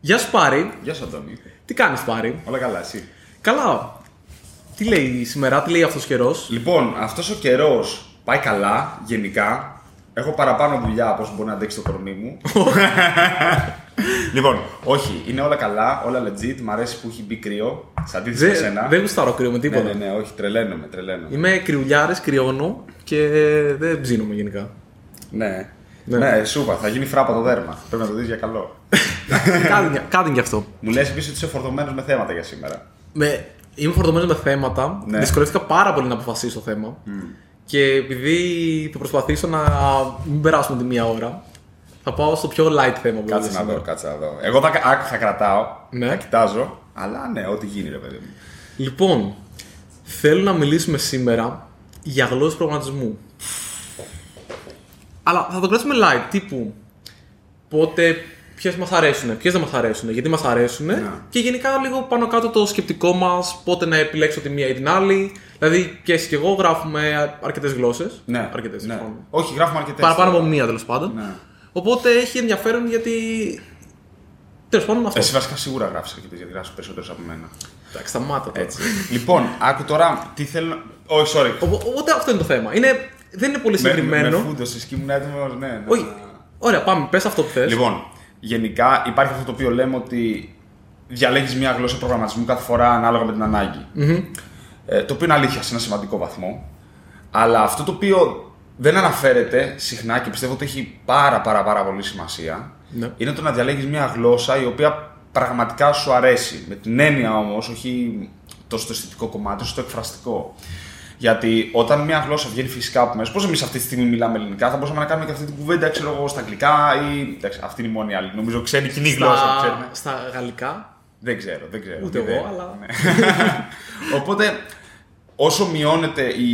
Γεια σου Πάρη. Γεια σου, Αντώνη. Τι κάνεις Πάρη; Όλα καλά, εσύ; Καλά. Τι λέει σήμερα, τι λέει αυτός ο καιρός; Λοιπόν, αυτός ο καιρός πάει καλά γενικά. Έχω παραπάνω δουλειά από όσο μπορεί να αντέξει το κορμί μου. λοιπόν, όχι, είναι όλα καλά, όλα legit. Μ' αρέσει που έχει μπει κρύο. Σε αντίθεση με Δεν, σένα. δεν γουστάρω κρύο με ναι, τίποτα. ναι, ναι, όχι, τρελαίνομαι, τρελαίνομαι. Είμαι κρυουλιάρης, κρυώνω και δεν ψήνομαι γενικά. Ναι. Ναι. Ναι, σου είπα, θα γίνει φράπα το δέρμα. Πρέπει να το δεις για καλό. κάτι, κάτι γι' αυτό. μου λες επίσης ότι είσαι φορτωμένος με θέματα για σήμερα. Με, είμαι φορτωμένος με θέματα. Ναι. Δυσκολεύτηκα πάρα πολύ να αποφασίσω θέμα. Και επειδή θα προσπαθήσω να μην περάσουμε τη μία ώρα, θα πάω στο πιο light θέμα που Κάτσε είναι να δω, σήμερα. κάτσε να δω. Εγώ θα, άκου, θα κρατάω, Ναι. θα κοιτάζω, αλλά ναι, ό,τι γίνει, ρε παιδί μου. Λοιπόν, θέλω να μιλήσουμε σήμερα για γλώσσες προγραμματισμού. Αλλά θα το κρατήσουμε light, τύπου πότε, ποιες μας αρέσουν, ποιες δεν μας αρέσουν, γιατί μας αρέσουν Ναι. και γενικά λίγο πάνω κάτω το σκεπτικό μας, πότε να επιλέξω τη μία ή την άλλη. Δηλαδή και εσύ και εγώ γράφουμε αρκετές γλώσσες. Ναι, Αρκετές, ναι. συμφωνώ. Όχι, γράφουμε αρκετές. Παραπάνω από μία τέλος πάντων. Ναι. Οπότε έχει ενδιαφέρον γιατί. Τέλος πάντων αυτό. Εσύ βασικά σίγουρα γράφεις αρκετές γιατί γράφεις περισσότερες από μένα. Εντάξει, σταμάτα τώρα. Έτσι. λοιπόν, άκου τώρα τι θέλω. να- Όχι, sorry. Οπο- Οπότε αυτό είναι το θέμα. Είναι, δεν είναι πολύ συγκεκριμένο. Με, με φούντωσε και ήμουν έτοιμο. Ναι, ναι. Όχι. Ωραία, πάμε. Πες αυτό που θες. Λοιπόν, γενικά υπάρχει αυτό το οποίο λέμε ότι διαλέγεις μια γλώσσα προγραμματισμού κάθε φορά ανάλογα με την αναγκη Ε, το οποίο είναι αλήθεια σε ένα σημαντικό βαθμό. Αλλά αυτό το οποίο δεν αναφέρεται συχνά και πιστεύω ότι έχει πάρα πάρα πάρα πολύ σημασία Ναι. είναι το να διαλέγεις μια γλώσσα η οποία πραγματικά σου αρέσει. Με την έννοια όμως, όχι τόσο το αισθητικό κομμάτι, όσο το εκφραστικό. Γιατί όταν μια γλώσσα βγαίνει φυσικά από μέσα, πώς εμείς αυτή τη στιγμή μιλάμε ελληνικά, θα μπορούσαμε να κάνουμε και αυτή την κουβέντα, ξέρω εγώ, στα αγγλικά ή. Εντάξει, αυτή είναι η μόνη άλλη. Νομίζω ξένη κοινή γλώσσα που ξέρουμε. στα, στα γαλλικά. Δεν ξέρω, δεν ξέρω. Ούτε δεν- εγώ, αλλά- Ναι. Οπότε, όσο μειώνεται η,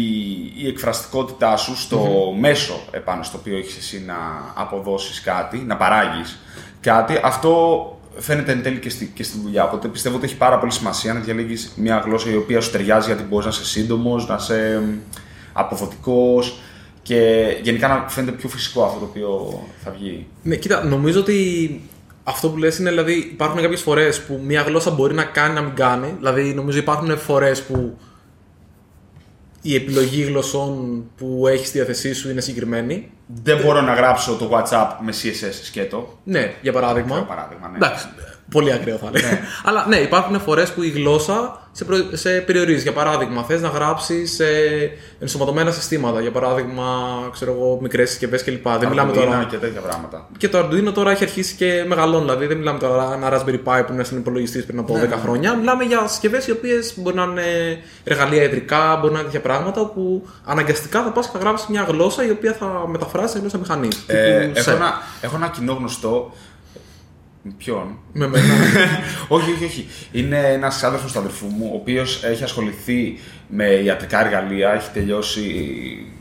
η εκφραστικότητά σου στο μέσο επάνω στο οποίο έχεις εσύ να αποδώσεις κάτι, να παράγεις κάτι, αυτό φαίνεται εν τέλει και στη, και στη δουλειά. Οπότε πιστεύω ότι έχει πάρα πολύ σημασία να διαλέγεις μια γλώσσα η οποία σου ταιριάζει γιατί μπορείς να είσαι σύντομος, να είσαι αποδοτικός και γενικά να φαίνεται πιο φυσικό αυτό το οποίο θα βγει. Ναι, κοίτα, νομίζω ότι αυτό που λες είναι δηλαδή υπάρχουν κάποιες φορές που μια γλώσσα μπορεί να κάνει να μην κάνει. Δηλαδή, νομίζω υπάρχουν φορές που η επιλογή γλωσσών που έχεις στη διάθεσή σου είναι συγκεκριμένη. Δεν μπορώ να γράψω το WhatsApp με CSS σκέτο. Ναι, για παράδειγμα. Για παράδειγμα, ναι. Εντάξει, πολύ ακραίο θα έλεγα. Αλλά ναι, υπάρχουν φορές που η γλώσσα σε, προ... σε περιορίζεις. Για παράδειγμα, θες να γράψεις σε ενσωματωμένα συστήματα. Για παράδειγμα, ξέρω εγώ, μικρές συσκευές κλπ. Δεν μιλάμε Arduino τώρα. και τέτοια πράγματα. Και το Arduino τώρα έχει αρχίσει και μεγαλώνει. Δηλαδή, δεν μιλάμε τώρα ένα Raspberry Pi που είναι στον υπολογιστής πριν από 10 χρόνια. Μιλάμε για συσκευές οι οποίες μπορεί να είναι εργαλεία ιατρικά, μπορεί να είναι τέτοια πράγματα όπου αναγκαστικά θα πας και θα γράψεις μια γλώσσα η οποία θα μεταφράσει σε γλώσσα μηχανής. Ε, έχω, ένα, έχω ένα κοινό γνωστό. Με ποιον; Με μένα. όχι, όχι, όχι. Είναι ένας άδερφο του αδερφού μου, ο οποίος έχει ασχοληθεί με ιατρικά εργαλεία, έχει τελειώσει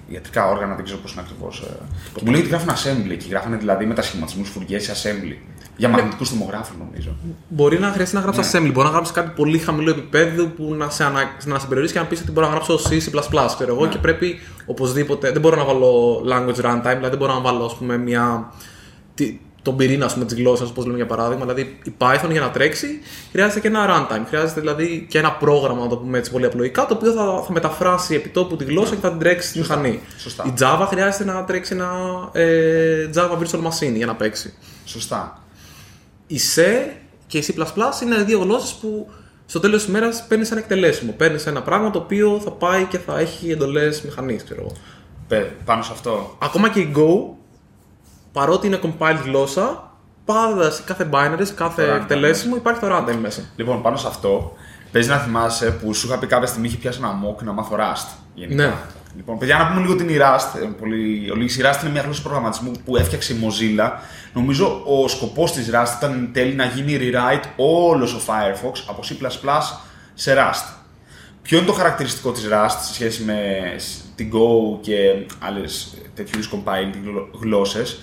ιατρικά όργανα, δεν ξέρω πώς είναι ακριβώς. Και μου λέει ότι γράφουν assembly και γράφανε δηλαδή μετασχηματισμούς φουργέ σε assembly. Για μαγνητικούς τομογράφους, νομίζω. Μπορεί να χρειαστεί να γράψεις assembly, μπορεί να γράψεις κάτι πολύ χαμηλό επίπεδο που να σε, ανα... να σε περιορίσει και να πεις ότι μπορώ να γράψω C, C, ξέρω εγώ, και πρέπει οπωσδήποτε. Δεν μπορώ να βάλω language runtime, δηλαδή δεν μπορώ να βάλω ας πούμε, μια. τι- τον πυρήνα της γλώσσας, όπως λέμε για παράδειγμα. Δηλαδή η Python για να τρέξει χρειάζεται και ένα runtime. Χρειάζεται δηλαδή και ένα πρόγραμμα, να το πούμε έτσι πολύ απλοϊκά, το οποίο θα, θα μεταφράσει επιτόπου τη γλώσσα και θα την τρέξει στη μηχανή. Σωστά. Η Java χρειάζεται να τρέξει ένα ε, Java Virtual Machine για να παίξει. Σωστά. Η C και η C είναι δύο γλώσσες που στο τέλος της ημέρας παίρνεις ένα εκτελέσιμο. Παίρνεις ένα πράγμα το οποίο θα πάει και θα έχει εντολές μηχανής, ξέρω εγώ. Πε, πάνω σε αυτό. Ακόμα και η Go, παρότι είναι compiled γλώσσα, πάντα σε κάθε binary, σε κάθε Το runtime, εκτελέσιμο υπάρχει το runtime μέσα. Λοιπόν, πάνω σε αυτό, παίζει να θυμάσαι που σου είχα πει κάποια στιγμή είχε πιάσει ένα mock να μάθω Rust. Γενικά. Ναι. Λοιπόν, παιδιά, να πούμε λίγο την η Rust. ε, Πολύ... Ο λίγης, η Rust είναι μια γλώσσα προγραμματισμού που έφτιαξε η Mozilla. Νομίζω ο σκοπός της Rust ήταν εν τέλει να γίνει rewrite όλος ο Firefox από C++ σε Rust. Ποιο είναι το χαρακτηριστικό της Rust σε σχέση με την Go και άλλες τέτοιου είδους compiled γλω- γλώσσες;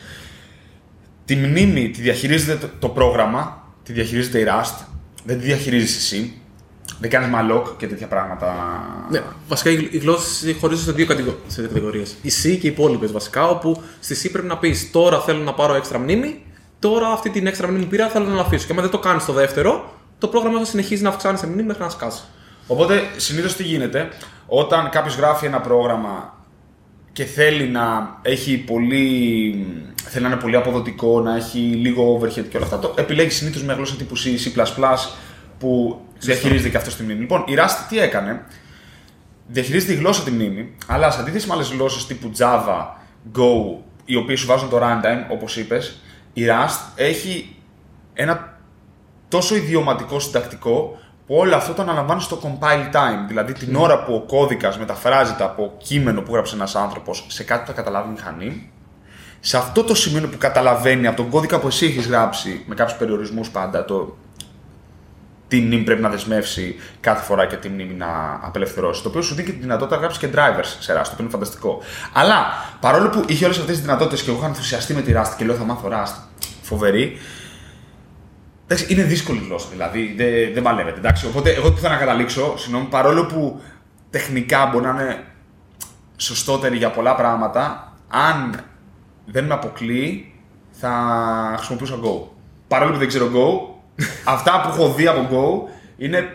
Τη μνήμη τη διαχειρίζεται το- το πρόγραμμα, τη διαχειρίζεται η Rust, δεν τη διαχειρίζεις εσύ. Δεν κάνεις malloc και τέτοια πράγματα. Ναι, βασικά οι οι γλώσσε χωρίζονται σε δύο κατηγο... κατηγορίες. Η C και οι υπόλοιπες βασικά, όπου στη C πρέπει να πεις τώρα θέλω να πάρω έξτρα μνήμη Τώρα αυτή την έξτρα μνήμη που πήρα θέλω να την αφήσω. Και αν δεν το κάνεις στο δεύτερο, το πρόγραμμα θα συνεχίζει να αυξάνει σε μνήμη μέχρι να σκάσει. Οπότε συνήθως τι γίνεται, όταν κάποιος γράφει ένα πρόγραμμα και θέλει να έχει πολύ. θέλει να είναι πολύ αποδοτικό, να έχει λίγο overhead και όλα αυτά, το επιλέγει συνήθως με γλώσσα τύπου C, C που διαχειρίζεται και αυτός στη μνήμη. Λοιπόν, η Rust τι έκανε, διαχειρίζεται η γλώσσα τη μνήμη, αλλά σε αντίθεση με άλλες γλώσσες τύπου Java, Go, οι οποίες σου βάζουν το runtime, όπως είπες, η Rust έχει ένα τόσο ιδιωματικό συντακτικό που όλο αυτό το αναλαμβάνεις στο compile time. Δηλαδή την ώρα που ο κώδικας μεταφράζεται από κείμενο που γράψε ένας άνθρωπος σε κάτι που θα καταλάβει η μηχανή, σε αυτό το σημείο που καταλαβαίνει από τον κώδικα που εσύ έχεις γράψει με κάποιους περιορισμούς πάντα, το τι μνήμη πρέπει να δεσμεύσει κάθε φορά και τι μνήμη να απελευθερώσει. Το οποίο σου δίνει και τη δυνατότητα να γράψεις και drivers σε Rust, το οποίο είναι φανταστικό. Αλλά παρόλο που είχε όλες αυτές τις δυνατότητες και εγώ είχα ενθουσιαστεί με τη Rust και λέω θα μάθω Rust, φοβερή, Εντάξει, είναι δύσκολη γλώσσα, δηλαδή δεν, δεν παλεύεται. Εντάξει. Οπότε, εγώ τι θέλω να καταλήξω, συγγνώμη, παρόλο που τεχνικά μπορεί να είναι σωστότερη για πολλά πράγματα, αν δεν με αποκλείει, θα χρησιμοποιούσα Go. Παρόλο που δεν ξέρω Go, αυτά που έχω δει από Go είναι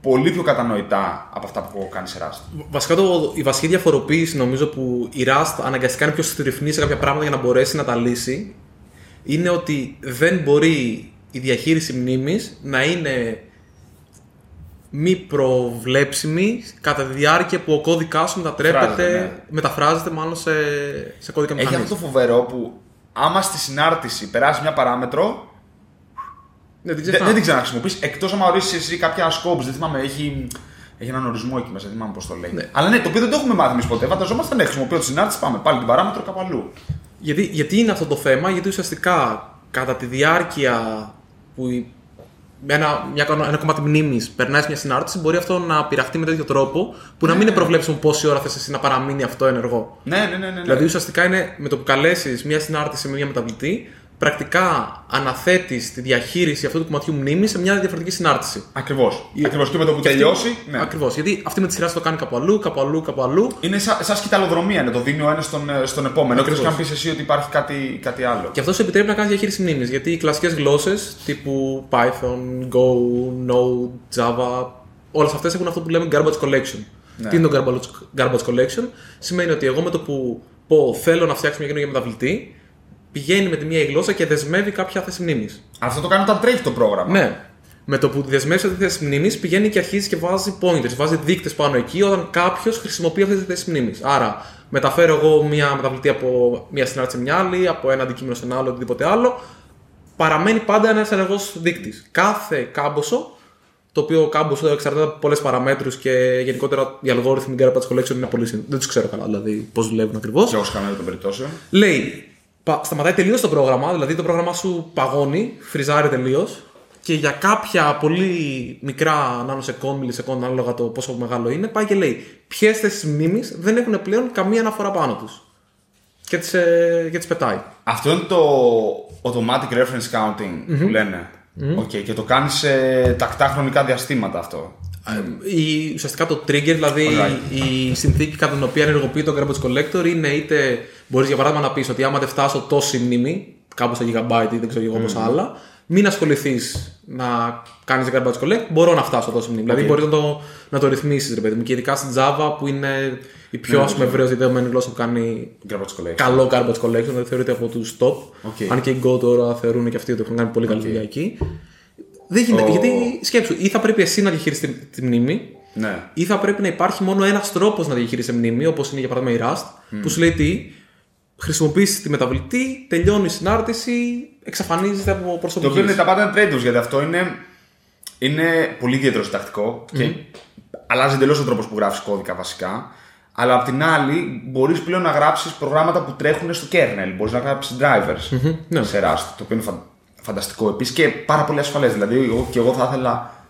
πολύ πιο κατανοητά από αυτά που έχω κάνει σε Rust. Βασικά το, η βασική διαφοροποίηση νομίζω που η Rust αναγκαστικά είναι πιο στριφνή σε κάποια πράγματα για να μπορέσει να τα λύσει είναι ότι δεν μπορεί η διαχείριση μνήμης να είναι μη προβλέψιμη κατά τη διάρκεια που ο κώδικάς σου μετατρέπεται, ναι. μεταφράζεται μάλλον σε, σε κώδικα μηχανής. Έχει αυτό το φοβερό που άμα στη συνάρτηση περάσει μια παράμετρο δεν την, δεν, δεν την ξαναχρησιμοποιείς εκτός αν ορίσεις εσύ κάποια scopes. Δεν θυμάμαι, έχει, έχει έναν ορισμό εκεί μέσα, δεν θυμάμαι πώς το λέει. Ναι. Αλλά ναι, το οποίο δεν το έχουμε μάθει εμείς ποτέ. Φανταζόμαστε ναι, χρησιμοποιώ τη συνάρτηση, πάμε πάλι την παράμετρο κάπου αλλού. Γιατί, γιατί είναι αυτό το θέμα, γιατί ουσιαστικά κατά τη διάρκεια που ένα, μια, ένα κομμάτι μνήμης περνάει μια συνάρτηση, μπορεί αυτό να πειραχτεί με τέτοιο τρόπο που να μην είναι ναι. προβλέψιμο πόση ώρα θες εσύ να παραμείνει αυτό ενεργό. Ναι, ναι, ναι, ναι. Δηλαδή ουσιαστικά είναι με το που καλέσεις μια συνάρτηση με μια μεταβλητή, πρακτικά αναθέτει τη διαχείριση αυτού του κομματιού μνήμης σε μια διαφορετική συνάρτηση. Ακριβώς. Ακριβώς και με το που τελειώσει. Ναι. Ακριβώς. Γιατί αυτή με τη σειρά το κάνει κάπου αλλού, κάπου αλλού, κάπου αλλού. Είναι σαν, σαν σκηταλοδρομία, ναι, το δίνει ο ένας στον, ε, στον επόμενο. Ακριβώς. Και αν πεις εσύ ότι υπάρχει κάτι, κάτι άλλο. Και αυτό σου επιτρέπει να κάνεις διαχείριση μνήμης. Γιατί οι κλασικές γλώσσες τύπου Python, Go, Node, Java, όλες αυτές έχουν αυτό που λέμε garbage collection. Ναι. Τι είναι το garbage collection, σημαίνει ότι εγώ με το που πω θέλω να φτιάξω μια καινούργια μεταβλητή, πηγαίνει με τη μία γλώσσα και δεσμεύει κάποια θέση μνήμης. Αυτό το κάνει όταν τρέχει το πρόγραμμα. Ναι. Με το που δεσμεύει αυτή τη θέση μνήμης, πηγαίνει και αρχίζει και βάζει pointers, βάζει δείκτες πάνω εκεί όταν κάποιος χρησιμοποιεί αυτή τη θέση μνήμης. Άρα, μεταφέρω εγώ μία μεταβλητή από μία συνάρτηση σε μια άλλη, από ένα αντικείμενο σε ένα άλλο, οτιδήποτε άλλο. Παραμένει πάντα ένας ενεργός δείκτης. Κάθε κάμποσο, το οποίο κάμποσο εξαρτάται από πολλές παραμέτρους και γενικότερα οι αλγόριθμοι garbage collection είναι πολύ Δεν τους ξέρω καλά, δηλαδή πώς δουλεύουν ακριβώς. Και όσο κανένα των περιπτώσεων. Λέει, σταματάει τελείως το πρόγραμμα, δηλαδή το πρόγραμμα σου παγώνει, φριζάρει τελείως και για κάποια πολύ μικρά nanosecond, millisecond, ανάλογα το πόσο μεγάλο είναι, πάει και λέει ποιες θέσεις μνήμης δεν έχουν πλέον καμία αναφορά πάνω τους. Και τις ε, τις πετάει. Αυτό είναι το automatic reference counting που λένε. Mm. Okay, και το κάνεις σε τακτά χρονικά διαστήματα αυτό. Η, ουσιαστικά το trigger, δηλαδή η συνθήκη κατά την οποία ενεργοποιεί το garbage collector είναι είτε μπορείς για παράδειγμα να πεις ότι άμα δεν φτάσω τόση μνήμη, κάπου στα gigabyte ή δεν ξέρω εγώ mm. άλλα, μην ασχοληθείς να κάνεις garbage collect, μπορώ να φτάσω τόση μνήμη. Δηλαδή μπορείς να το, να το ρυθμίσεις, ρε παιδί μου. Και ειδικά στην Java που είναι η πιο mm, ναι, ευρέως δεδομένη γλώσσα που κάνει garbage καλό garbage collection, δηλαδή θεωρείται από τους top. Okay. Αν και οι Go τώρα θεωρούν και αυτοί ότι έχουν κάνει πολύ καλή δουλειά εκεί. Δεν γίνεται. Oh. Γιατί σκέψου, ή θα πρέπει εσύ να διαχειριστεί τη μνήμη, ναι. ή θα πρέπει να υπάρχει μόνο ένας τρόπος να διαχειρίσει μνήμη, όπως είναι για παράδειγμα η Rust, mm. που σου λέει τι, χρησιμοποιήσει τη μεταβλητή, τελειώνεις η συνάρτηση, εξαφανίζεται από προσωπική. Το οποίο είναι τα πάντα trade γιατί αυτό είναι, είναι πολύ ιδιαίτερο συντακτικό mm. και αλλάζει εντελώς ο τρόπος που γράφεις κώδικα βασικά. Αλλά απ' την άλλη, μπορείς πλέον να γράψεις προγράμματα που τρέχουν στο kernel. Μπορείς να γράψεις drivers mm-hmm, ναι. σε Rust, το οποίο είναι φανταστικό επίσης και πάρα πολύ ασφαλές. Δηλαδή, εγώ, και εγώ θα ήθελα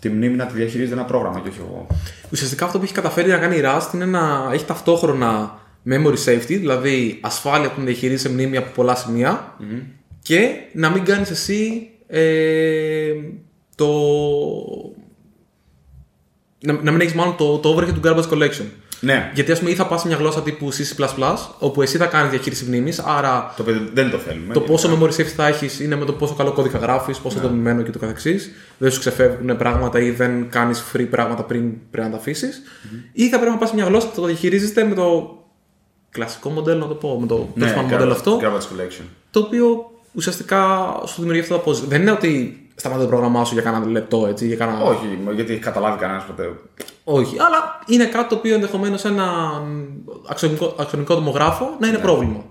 τη μνήμη να τη διαχειρίζεται ένα πρόγραμμα και όχι εγώ. Ουσιαστικά αυτό που έχει καταφέρει να κάνει η Rust είναι να έχει ταυτόχρονα memory safety, δηλαδή ασφάλεια που διαχειρίζει σε μνήμη από πολλά και να μην κάνεις εσύ ε, το. Να, να μην έχεις μάλλον το, το overhead του garbage collection. Ναι. Γιατί ας πούμε ή θα πας σε μια γλώσσα τύπου C, όπου εσύ θα κάνεις διαχείριση μνήμης, άρα Το οποίο δεν το θέλουμε. το πόσο γενικά. memory safety θα έχεις είναι με το πόσο καλό κώδικα γράφεις, πόσο δομημένο και το καθεξής. Δεν σου ξεφεύγουν πράγματα ή δεν κάνεις free πράγματα πριν πρέπει να τα αφήσεις. Ή θα πρέπει να πας σε μια γλώσσα που θα το διαχειρίζεται με το κλασικό μοντέλο, να το πω, με το Ναι, τέλος πάντων garbage- μοντέλο αυτό, garbage collection. το οποίο ουσιαστικά σου δημιουργεί αυτό το απόζητο. Δεν είναι ότι σταματά το πρόγραμμά σου για κανένα λεπτό έτσι, για κανένα... Όχι, γιατί έχει καταλάβει κανένας ποτέ. Όχι, αλλά είναι κάτι το οποίο ενδεχομένως σε ένα αξιονικό, αξιονικό τομογράφο να είναι πρόβλημα.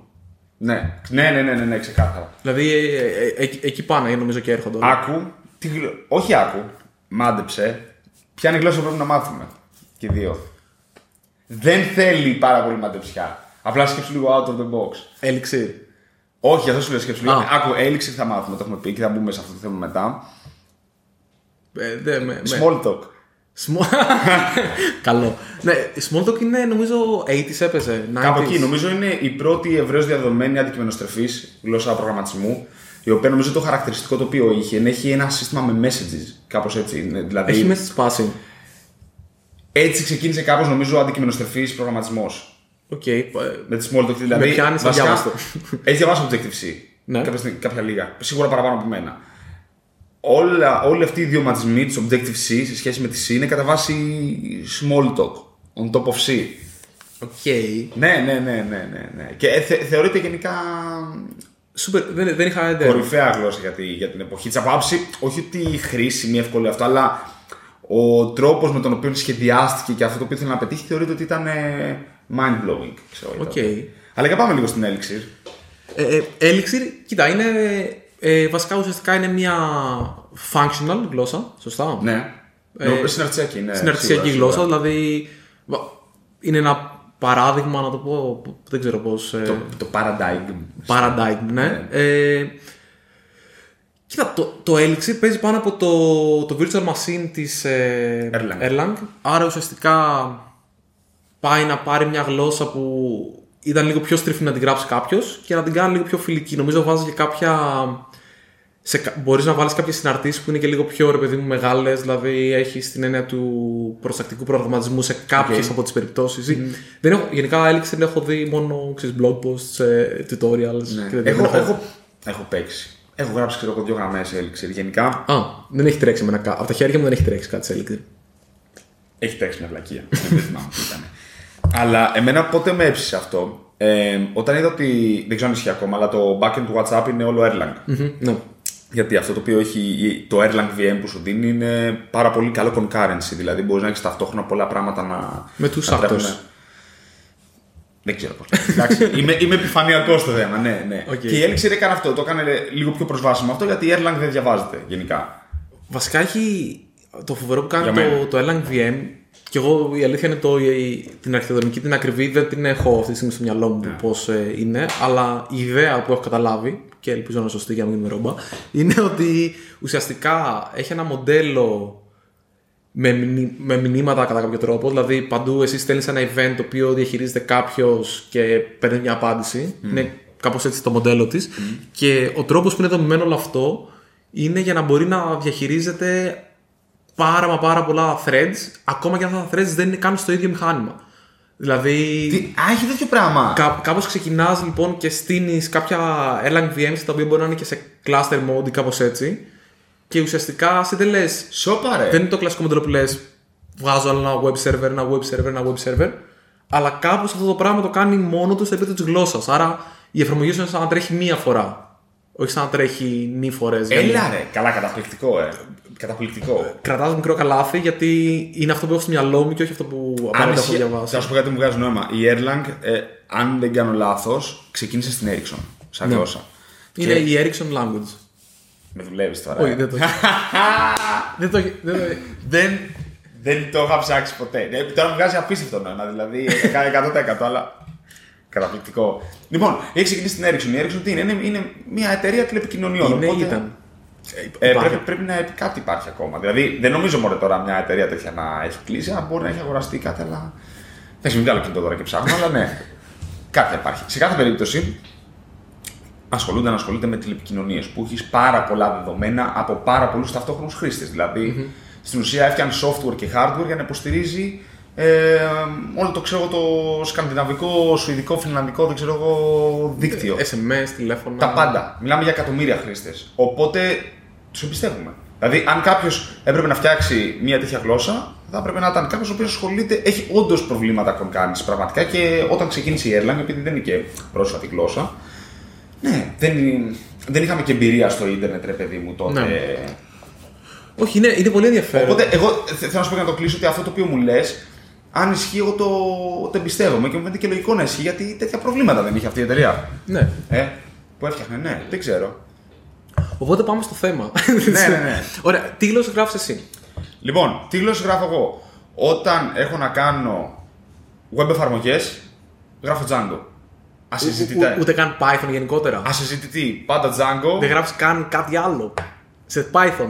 Ναι, ναι, ναι, ναι, ναι, ναι ξεκάθαρα. Δηλαδή ε, ε, ε, εκεί πάνε νομίζω και έρχονται. όλα. Άκου, τι γλω... όχι άκου, μάντεψε, ποια είναι η γλώσσα που πρέπει να μάθουμε. Και οι δύο. Δεν θέλει πάρα πολύ μαντεψιά. Απλά σκέψου λίγο out of the box. Elixir. Όχι, γι' αυτό σου λέω σκέψου λίγο. Α. Άκου, έληξη θα μάθουμε, το έχουμε πει και θα μπούμε σε αυτό το θέμα μετά. Ε, δε, με, με. Small talk. Small... Καλό. Ναι, small talk είναι νομίζω 80s έπαιζε. 90s. Κάπου εκεί νομίζω είναι η πρώτη ευρέως διαδομένη αντικειμενοστρεφής γλώσσα προγραμματισμού. Η οποία νομίζω το χαρακτηριστικό το οποίο είχε είναι έχει ένα σύστημα με messages. Κάπως έτσι. είναι. Δηλαδή, Έχει μέσα στη σπάση. έτσι ξεκίνησε κάπως νομίζω ο αντικειμενοστρεφής προγραμματισμός. Οκ. ε, Με τη Smalltalk δηλαδή. Με πιάνεις βασικά, αδιάβαστο. Έχεις διαβάσει Objective-C. Ναι. Κάποια, στιγμή- κάποια λίγα. Σίγουρα παραπάνω από μένα. Όλα, όλοι αυτοί οι ιδιωματισμοί της Objective-C σε σχέση με τη C είναι κατά βάση Smalltalk. On top of C. OK. Ναι, ναι, ναι, ναι, ναι. ναι. Και ε, θε, θεωρείται γενικά Σούπερ. Δεν, δεν είχα ιδέα. κορυφαία γλώσσα για, τη, για την εποχή της. Από άψη, όχι ότι χρήσιμη, εύκολη αυτό, αλλά ο τρόπος με τον οποίο σχεδιάστηκε και αυτό το οποίο ήθελε να πετύχει θεωρείται ότι ήταν ε, mind blowing. Ξέρω, Οκ. ήταν. Αλλά για πάμε λίγο στην Elixir. Ε, ε, Elixir, κοίτα, είναι. Ε, βασικά ουσιαστικά είναι μια functional γλώσσα. Σωστά; Ναι. Ε, Ε, συναρτησιακή, ναι. Συναρτησιακή σίγουρα, γλώσσα, σίγουρα. δηλαδή. βα- Είναι ένα παράδειγμα, να το πω. που Δεν ξέρω πώς. Το, το paradigm. Paradigm, ναι. Ε, κοίτα, το, το Elixir παίζει πάνω από το, το virtual machine της ε, Erlang. Erlang. Άρα ουσιαστικά πάει να πάρει μια γλώσσα που ήταν λίγο πιο στριφή να την γράψει κάποιος και να την κάνει λίγο πιο φιλική. Νομίζω βάζει και κάποια. Σε, κα- μπορείς να βάλεις κάποιες συναρτήσεις που είναι και λίγο πιο ρε παιδί μου μεγάλες, δηλαδή έχεις την έννοια του προστακτικού προγραμματισμού σε κάποιες Οκ. από τις περιπτώσεις. Δεν έχω, γενικά Elixir δεν έχω δει μόνο ξέρεις, blog posts, ε, tutorials και Ναι. δεν Έχω, έχω... έχω, έχω παίξει. Έχω γράψει ξέρω, εγώ δύο γραμμές Elixir. Γενικά Α, δεν έχει τρέξει με ένα κα- Από τα χέρια μου δεν έχει τρέξει κάτι σε Elixir. έχει παίξει μια βλακεία. δεν θυμάμαι τι ήταν. Αλλά εμένα πότε με έψησε αυτό. Ε, όταν είδα ότι. Δεν ξέρω αν ισχύει ακόμα, αλλά το backend του WhatsApp είναι όλο Erlang. Μμμ, ναι. Γιατί αυτό το οποίο έχει το Erlang VM που σου δίνει είναι πάρα πολύ καλό concurrency. Δηλαδή μπορείς να έχεις ταυτόχρονα πολλά πράγματα να. Με two να τρέχουν. actors. Δεν ξέρω πώς. Εντάξει, είμαι, είμαι επιφανειακός στο θέμα, ναι, ναι. Οκ. Και η Elixir έκανε αυτό. Το έκανε λίγο πιο προσβάσιμο αυτό γιατί η Erlang δεν διαβάζεται γενικά. Βασικά έχει το φοβερό που κάνει Για μένα. το, το Erlang VM και εγώ η αλήθεια είναι το, η- την αρχιτεκτονική την ακριβή δεν την έχω αυτή τη στιγμή στο μυαλό μου Ναι. πώς ε, είναι αλλά η ιδέα που έχω καταλάβει και ελπίζω να είναι σωστή για να μην είμαι ρόμπα είναι ότι ουσιαστικά έχει ένα μοντέλο με, μνη- με μηνύματα κατά κάποιο τρόπο. Δηλαδή, παντού εσύ στέλνεις ένα event το οποίο διαχειρίζεται κάποιος και παίρνει μια απάντηση. Είναι κάπως έτσι το μοντέλο της. Και ο τρόπος που είναι δομημένο όλο αυτό είναι για να μπορεί να διαχειρίζεται πάρα μα πάρα πολλά threads, ακόμα και αν αυτά τα threads δεν είναι καν στο ίδιο μηχάνημα. Δηλαδή, Τι, α, έχει τέτοιο πράγμα. Κά, κάπως ξεκινάς λοιπόν και στείνεις κάποια Erlang VMs τα οποία μπορεί να είναι και σε cluster mode ή κάπως έτσι και ουσιαστικά εσύ δεν λες Σόπα ρε. δεν είναι το κλασικό μοντέλο που λες: Βγάζω άλλο ένα web server, ένα web server, ένα web server. Αλλά κάπως αυτό το πράγμα το κάνει μόνο του στο επίπεδο της γλώσσας. Άρα η εφαρμογή σου είναι σαν να τρέχει μία φορά. Όχι σαν να τρέχει νη φορέ. Έλα ρε. Καλά, καταπληκτικό, ε. Καταπληκτικό. Κρατάς μικρό καλάθι γιατί είναι αυτό που έχω στο μυαλό μου και όχι αυτό που Αν απαραίτητα έχω ισχύει- διαβάσει. Θα σου πω κάτι που μου βγάζει νόημα. Η Erlang, ε, αν δεν κάνω λάθος, ξεκίνησε στην Ericsson σαν γλώσσα. Είναι Και- η Ericsson language. Με δουλεύεις τώρα. Όχι, ε. δεν το έχει. δεν το έχει. δεν το έχει. δεν, δεν το είχα ψάξει ποτέ. Ναι, τώρα μου βγάζει απίστευτο νόημα, δηλαδή 100% αλλά. Καταπληκτικό. Λοιπόν, έχει ξεκινήσει την Ericsson. Η Ericsson τι είναι, είναι, είναι μια εταιρεία τηλεπικοινωνιών. Είναι, οπότε, ήταν. Ε, Υπάρχει. πρέπει, πρέπει να κάτι υπάρχει ακόμα. Δηλαδή δεν νομίζω μόνο τώρα μια εταιρεία τέτοια να έχει κλείσει, αλλά μπορεί να έχει αγοραστεί κάτι, αλλά. Εντάξει, μην βγάλω κινητό τώρα και ψάχνω, αλλά ναι. Κάτι υπάρχει. Σε κάθε περίπτωση ασχολούνται, ασχολούνται με τηλεπικοινωνίες που έχεις πάρα πολλά δεδομένα από πάρα πολλούς ταυτόχρονους χρήστες. Δηλαδή στην ουσία έφτιανε software και hardware για να υποστηρίζει ε, όλο το ξέρω εγώ το σκανδιναβικό, σουηδικό, φιλανδικό, δεν ξέρω εγώ, δίκτυο. SMS, τηλέφωνα. Τα πάντα. Μιλάμε για εκατομμύρια χρήστες. Οπότε τους εμπιστεύουμε. Δηλαδή, αν κάποιος έπρεπε να φτιάξει μια τέτοια γλώσσα, θα έπρεπε να ήταν κάποιος ο οποίος ασχολείται, έχει όντως προβλήματα κονκάνη πραγματικά και όταν ξεκίνησε η Erlang, επειδή δεν είναι και πρόσφατη γλώσσα, ναι, δεν, δεν είχαμε και εμπειρία στο ίντερνετ, ρε παιδί μου τότε. Ναι. Όχι, είναι, είναι πολύ ενδιαφέρον. Οπότε, εγώ θε- θέλω να σου πω για να το κλείσω ότι αυτό το οποίο μου λες, αν ισχύει, εγώ το, το εμπιστεύομαι και μου φαίνεται και λογικό να ισχύει γιατί τέτοια προβλήματα δεν είχε αυτή η εταιρεία. Ναι. Ε, που έφτιαχνε, ναι, δεν ξέρω. Οπότε πάμε στο θέμα. ναι, ναι. Ωραία, τι γλώσσα γράφεις εσύ; Λοιπόν, τι γλώσσα γράφω εγώ; Όταν έχω να κάνω web εφαρμογές, γράφω Django. Ασυζητητέ. Ούτε καν Python γενικότερα. Ασυζητητή. Πάντα Django. Δεν γράφεις καν κάτι άλλο. Σε Python.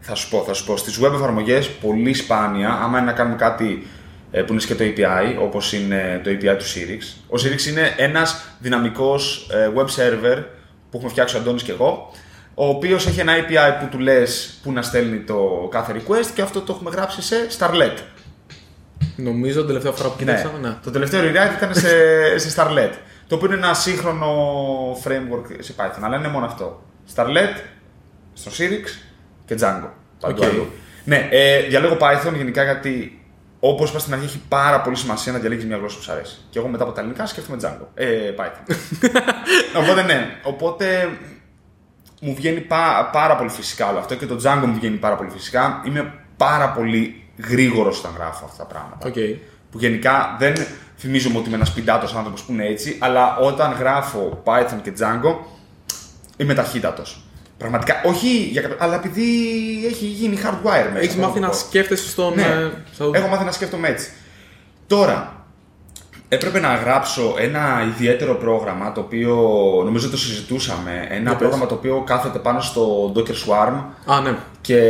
Θα σου πω, θα σου πω. Στις web εφαρμογές, πολύ σπάνια, άμα είναι να κάνουμε κάτι ε, που είναι και το API, όπως είναι το API του Sirix. Ο Sirix είναι ένας δυναμικός web server που έχουμε φτιάξει ο Αντώνης και εγώ, ο οποίος έχει ένα API που του λες που να στέλνει το κάθε request και αυτό το έχουμε γράψει σε Starlet. Νομίζω την τελευταία φορά που κοίταξα. Ναι. Το τελευταίο rewrite ήταν σε, σε Starlette. Το οποίο είναι ένα σύγχρονο framework σε Python, αλλά είναι μόνο αυτό. Starlette, στο Sirix και Django. Παντού Οκ. αλλού. Ναι, ε, διαλέγω Python γενικά γιατί όπως είπα στην αρχή έχει πάρα πολύ σημασία να διαλέγεις μια γλώσσα που σου αρέσει. Και εγώ μετά από τα ελληνικά σκέφτομαι Django. Ε, Python. οπότε ναι, οπότε μου βγαίνει πά- πάρα πολύ φυσικά όλο αυτό και το Django μου βγαίνει πάρα πολύ φυσικά. Είμαι πάρα πολύ γρήγορος όταν γράφω αυτά τα πράγματα. Οκ. Που γενικά δεν θυμίζομαι ότι είμαι ένας πιντάτος άνθρωπος που είναι έτσι, αλλά όταν γράφω Python και Django είμαι ταχύτατος. Πραγματικά, όχι για κάποιο, αλλά επειδή έχει γίνει hardwired μέσα. Έχεις θέλω μάθει το να πω. σκέφτεσαι στον. Ναι, ε, στο- έχω μάθει να σκέφτομαι έτσι. Τώρα, έπρεπε να γράψω ένα ιδιαίτερο πρόγραμμα το οποίο νομίζω το συζητούσαμε. Ένα πες. πρόγραμμα το οποίο κάθεται πάνω στο Docker Swarm Α, ναι. και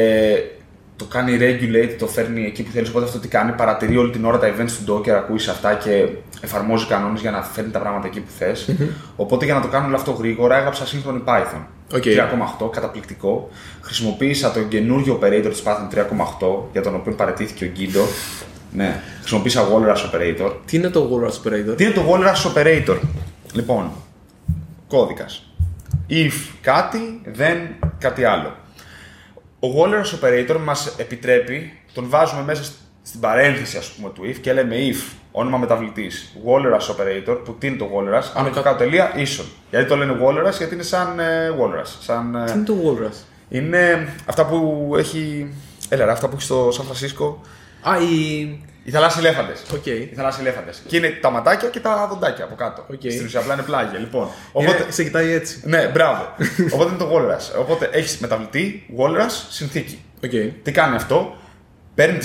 το κάνει regulate, το φέρνει εκεί που θέλεις. Οπότε αυτό τι κάνει, παρατηρεί όλη την ώρα τα events του Docker, ακούει σε αυτά και εφαρμόζει κανόνες για να φέρνει τα πράγματα εκεί που θες. Οπότε για να το κάνω όλο αυτό γρήγορα, έγραψα σύγχρονη Python. OK. 3,8, καταπληκτικό. Χρησιμοποίησα τον καινούριο operator της Python 3,8, για τον οποίο παρετήθηκε ο Guido. Ναι, χρησιμοποίησα Walrus operator. Τι είναι το Walrus Operator; Τι είναι το Walrus operator, λοιπόν, κώδικας. If κάτι, then κάτι άλλο. Ο Walrus operator μας επιτρέπει, τον βάζουμε μέσα σ- στην παρένθεση ας πούμε του if και λέμε if, όνομα μεταβλητής, Walrus operator, που τι είναι το Walrus, άνω κα- το κάτω τελεία, ίσον. Γιατί το λένε Walrus, γιατί είναι σαν ε, Walrus. Σαν, ε, Τι είναι το Walrus; είναι αυτά που έχει, έλα ρε, αυτά που έχει στο Σαν Φρανσίσκο, Α, η. οι θαλάσσιοι ελέφαντες. Οκ. Οι θαλάσσιοι ελέφαντες. Και είναι τα ματάκια και τα δοντάκια από κάτω. Οκ. Στην ουσία απλά είναι πλάγια. Λοιπόν, Οπότε... οπότε, σε κοιτάει έτσι. ναι, μπράβο. Οπότε είναι το Walrus. Οπότε έχεις μεταβλητή, Walrus, συνθήκη. Οκ. Τι κάνει αυτό, παίρνει τη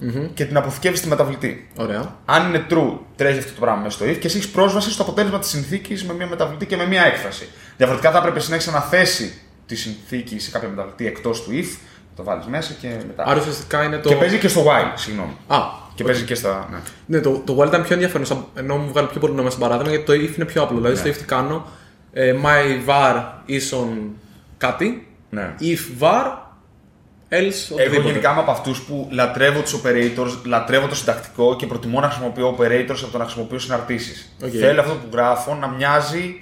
συνθηκη και την αποθηκεύεις στη μεταβλητή. Ωραία. Αν είναι true, τρέχει αυτό το πράγμα μέσα στο if και εσύ έχεις πρόσβαση στο αποτέλεσμα της συνθήκης με μια μεταβλητή και με μια έκφραση. Διαφορετικά θα έπρεπε να έχεις αναθέσει τη συνθήκη σε κάποια μεταβλητή εκτός του if, το βάλεις μέσα και μετά. Άρα ουσιαστικά είναι το. Και παίζει και στο while, συγγνώμη. Α, Και παίζει και στα. Ναι. ναι, το, το Wild ήταν πιο ενδιαφέρον, σαν- ενώ μου βγάλει πιο πολύ νόημα σαν παράδειγμα, γιατί το if είναι πιο απλό. Δηλαδή στο if τι κάνω, ε, my var ίσον κάτι, ναι. if var, else Εγώ οτιδήποτε. γενικά είμαι από αυτούς που λατρεύω τους operators, λατρεύω το συντακτικό και προτιμώ να χρησιμοποιώ operators από το να χρησιμοποιώ συναρτήσεις. Οκ. Θέλω αυτό που γράφω να μοιάζει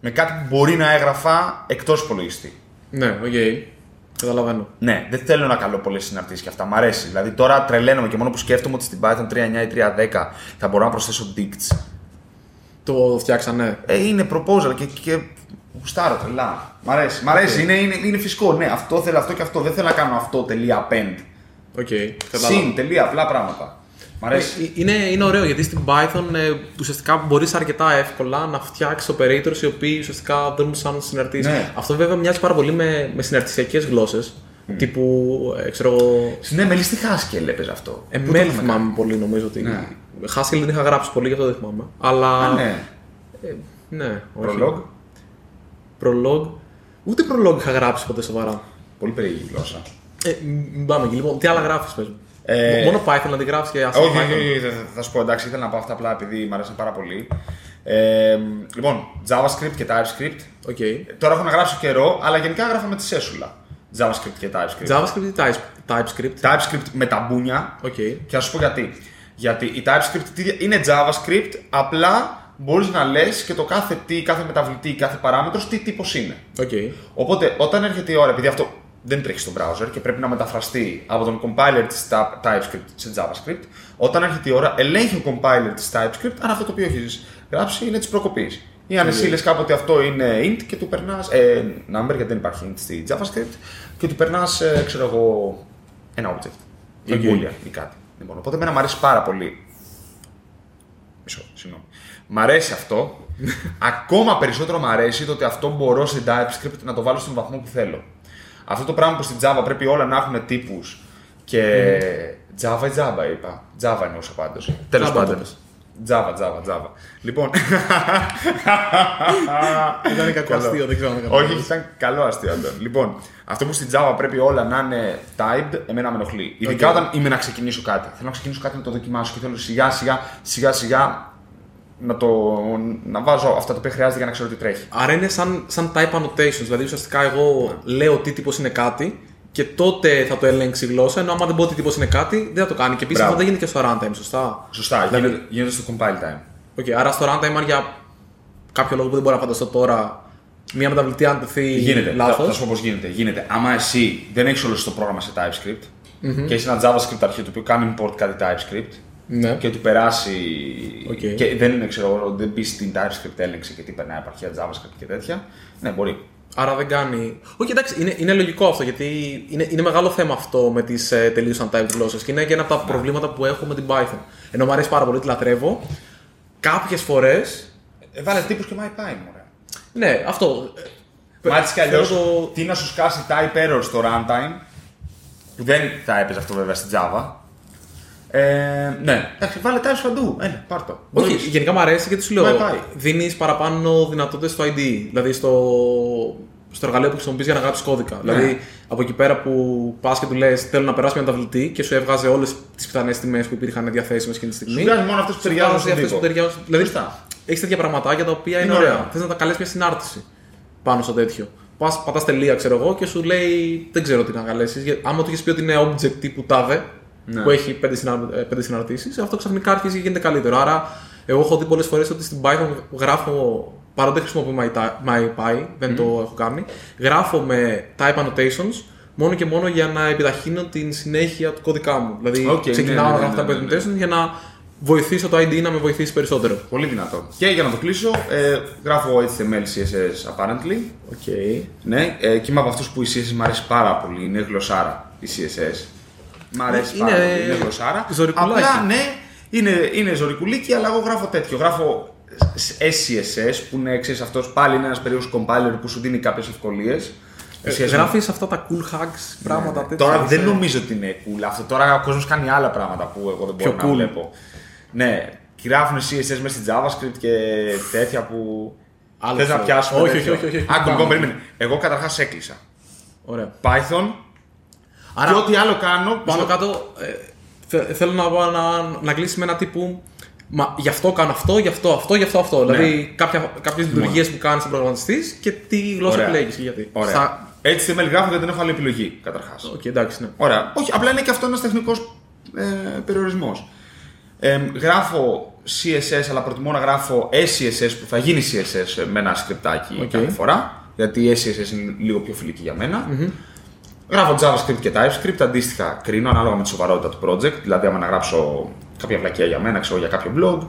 με κάτι που μπορεί να έγραφα εκτός υπολογιστή. Ναι, οκ. Καταλαβαίνω. Ναι, δεν θέλω να καλώ πολλές συναρτήσεις και αυτά. Μ' αρέσει. Δηλαδή τώρα τρελαίνομαι και μόνο που σκέφτομαι ότι στην Python 3.9 ή 3.10 θα μπορώ να προσθέσω dicts. Το φτιάξανε. Ε, είναι proposal και, και γουστάρω τρελά. Μ' αρέσει. Μ' αρέσει. Είναι, είναι, είναι φυσικό. Ναι, αυτό θέλω αυτό και αυτό. Δεν θέλω να κάνω αυτό τελεία append. OK. Κατάλαβα. Συν, τελεία, απλά πράγματα. Μ' αρέσει. Ε, Είναι, είναι ωραίο γιατί στην Python ε, ουσιαστικά μπορείς αρκετά εύκολα να φτιάξεις operators οι οποίοι ουσιαστικά δίνουν σαν συναρτήσεις. Ναι. Αυτό βέβαια μοιάζει πάρα πολύ με, με συναρτησιακές γλώσσες. Τύπου, ε, ξέρω εγώ. Ναι, με λίστη Haskell έπαιζε αυτό. Ε, Πού το ML είχαμε θυμάμαι πολύ νομίζω ότι. Ναι. Haskell δεν είχα γράψει πολύ, γι' αυτό δεν θυμάμαι. Αλλά. κάνει; Α, ναι. ναι, όχι. Prolog. Prolog. Ούτε Prolog είχα γράψει ποτέ σοβαρά. Πολύ περίεργη γλώσσα. Ε, μην πάμε εκεί. Λοιπόν, τι άλλα γράφεις, πες μου. Ε, Μόνο Python να την γράφεις και Όχι, Python. όχι, όχι, θα, θα σου πω εντάξει, ήθελα να πω αυτά απλά επειδή μου αρέσουν πάρα πολύ. Ε, λοιπόν, JavaScript και TypeScript. OK. Τώρα έχω να γράψω καιρό, αλλά γενικά γράφω με τη σέσουλα. JavaScript και TypeScript. JavaScript ή Type- TypeScript. TypeScript με τα μπούνια. Οκ. Και θα σου πω γιατί. Γιατί η TypeScript τι- είναι JavaScript, απλά μπορείς να λες και το κάθε τι, κάθε μεταβλητή, κάθε παράμετρος τι τύπος είναι. Οκ. Οπότε όταν έρχεται η ώρα, επειδή αυτό δεν τρέχει στο browser και πρέπει να μεταφραστεί από τον compiler της ta- TypeScript σε JavaScript, όταν έρχεται η ώρα ελέγχει ο compiler της TypeScript αν αυτό το οποίο έχεις γράψει είναι της προκοπής. Ή αν εσύ λες κάποτε αυτό είναι int και του περνάς. Ε, number γιατί δεν υπάρχει int στη JavaScript και του περνάς, ε, ξέρω εγώ, ένα object. Ή Οκ. boolean ή κάτι. Λοιπόν, οπότε εμένα μου αρέσει πάρα πολύ. Μισό, συγγνώμη. Μ' αρέσει αυτό. Ακόμα περισσότερο μ' αρέσει το ότι αυτό μπορώ στην TypeScript να το βάλω στον βαθμό που θέλω. Αυτό το πράγμα που στην Java πρέπει όλα να έχουν τύπους και. Java ή Java είπα. Java εννοούσα πάντως. Τέλος Java πάντων. είπες. Java, Java, Java. Λοιπόν. Ήταν κακό Καλό. αστείο, δεν ξέρω αν είναι Όχι, ήταν καλό αστείο, Αντών. Λοιπόν, αυτό που στην Java πρέπει όλα να είναι typed, εμένα με ενοχλεί. Ειδικά Οκ. όταν είμαι να ξεκινήσω κάτι. Θέλω να ξεκινήσω κάτι να το δοκιμάσω και θέλω σιγά σιγά, σιγά σιγά να, το, να βάζω αυτά τα οποία χρειάζεται για να ξέρω τι τρέχει. Άρα είναι σαν, σαν type annotations. Δηλαδή ουσιαστικά εγώ λέω τι τύπος είναι κάτι και τότε θα το ελέγξει η γλώσσα. Ενώ άμα δεν πω τι τύπος είναι κάτι, δεν θα το κάνει. Και επίσης Μπράβο. αυτό δεν γίνεται και στο runtime, σωστά; Σωστά, Δηλαδή- γίνεται, γίνεται στο compile time. Οκ, άρα στο runtime, αν για κάποιο λόγο που δεν μπορώ να φανταστώ τώρα, μία μεταβλητή αν τεθεί Γίνεται. Θα, λάθος. θα σου πω πώς γίνεται. Γίνεται. Άμα εσύ δεν έχεις όλο το πρόγραμμα σε TypeScript και έχεις ένα JavaScript αρχείο το οποίο κάνει import κάτι TypeScript Ναι. και του περάσει. Οκ. και δεν είναι, ξέρω εγώ, δεν μπει στην TypeScript έλεγξη και τι περνάει από αρχεία JavaScript και τέτοια. Ναι, μπορεί. Άρα δεν κάνει. Όχι, εντάξει, είναι, είναι λογικό αυτό γιατί είναι, είναι μεγάλο θέμα αυτό με τις ε, τελείως untyped γλώσσες και είναι και ένα από τα προβλήματα που έχω με την Python. Ενώ μου αρέσει πάρα πολύ, τη λατρεύω. Κάποιες φορέ. Ε, βάλε τύπους και my time, ωραία. Ναι, αυτό. Μα έτσι κι αλλιώς, Θέλω το- τι να σου σκάσει type error στο runtime, που δεν θα έπαιζε αυτό βέβαια στην Java. Ε, ναι, εντάξει, βάλε types παντού. Ε, ναι, πάρ' το. Όχι, Μπορείς. γενικά μου αρέσει γιατί σου λέω. Πάει, πάει. Δίνεις παραπάνω δυνατότητες στο ID. Δηλαδή στο, στο εργαλείο που χρησιμοποιείς για να γράψεις κώδικα. Ναι. Δηλαδή από εκεί πέρα που πας και του λες: Θέλω να περάσω μια μεταβλητή και σου έβγαζε όλες τις πιθανές τιμές που υπήρχαν διαθέσιμες εκείνη τη στιγμή. Σου βγάζει μόνο αυτές που Σου ταιριάζουν βγάζει στον αυτές τύπο. που ταιριάζουν. Δηλαδή Σωστά. έχεις τέτοια πραγματάκια τα οποία είναι, Είναι ωραία. ωραία. Θες να τα καλέσεις μια συνάρτηση πάνω στο τέτοιο. Πας, πατάς τελεία, ξέρω εγώ, και σου λέει: Δεν ξέρω τι να καλέσεις. Άμα του έχει πει ότι είναι object τύπου τάδε, Ναι. που έχει πέντε, συναρ... ε, πέντε συναρτήσεις, αυτό ξαφνικά αρχίζει και γίνεται καλύτερο. Άρα, εγώ έχω δει πολλές φορές ότι στην Python γράφω. Παρότι δεν χρησιμοποιώ My- MyPy, δεν το έχω κάνει. Γράφω με type annotations μόνο και μόνο για να επιταχύνω την συνέχεια του κώδικά μου. Δηλαδή, Οκ, ναι, ξεκινάω ναι, να ναι, γράφω ναι, τα ναι, type annotations για να βοηθήσω το IDE να με βοηθήσει περισσότερο. Πολύ δυνατό. Και για να το κλείσω, ε, γράφω HTML, CSS apparently. Οκ. Ναι, ε, και είμαι από αυτούς που η CSS μου αρέσει πάρα πολύ. Είναι γλωσσάρα η CSS. Μ' αρέσει Είναι- πάρα πολύ. Είναι γλωσσάρα. ζορικουλάκι. Απλά ναι, είναι, είναι ζορικουλίκι, αλλά εγώ γράφω τέτοιο. Γράφω SCSS που είναι ξέρεις, αυτός πάλι είναι ένας περίοδο compiler που σου δίνει κάποιες ευκολίες. Ε, Γράφεις αυτά τα cool hacks, πράγματα τέτοια. Τώρα είσαι- δεν νομίζω ότι είναι cool. Αυτό τώρα ο κόσμος κάνει άλλα πράγματα που εγώ δεν μπορώ Πιο να cool. βλέπω. Ναι, γράφουν CSS μέσα στη JavaScript και τέτοια που. Άλλο Θες να ξέρω. πιάσουμε. Όχι, τέτοιο. όχι, όχι, όχι. Άκου, Πάμε. λοιπόν, περίμενε. Εγώ καταρχάς έκλεισα. Ωραία. Python Άρα, και ό,τι άλλο κάνω. πάνω κάτω ε, θε- θέλω να, πάω να, να κλείσει με ένα τύπου. Μα γι' αυτό κάνω αυτό, γι' αυτό αυτό, γι' αυτό αυτό. Δηλαδή κάποιες λειτουργίες που κάνεις σαν προγραμματιστής και τι γλώσσα Ωραία. επιλέγεις και γιατί. Ωραία. Στα- HTML γράφω γιατί δεν έχω άλλη επιλογή καταρχάς. Οκ, εντάξει, ναι. Ωραία. Όχι, απλά είναι και αυτό ένας τεχνικός ε, περιορισμός. Ε, γράφω CSS, αλλά προτιμώ να γράφω SCSS που θα γίνει CSS με ένα σκριπτάκι Οκ. κάθε φορά. Γιατί η SCSS είναι λίγο πιο φιλική για μένα. Γράφω JavaScript και TypeScript, αντίστοιχα κρίνω ανάλογα με τη σοβαρότητα του project. Δηλαδή, άμα να γράψω κάποια βλακία για μένα, ξέρω για κάποιο blog,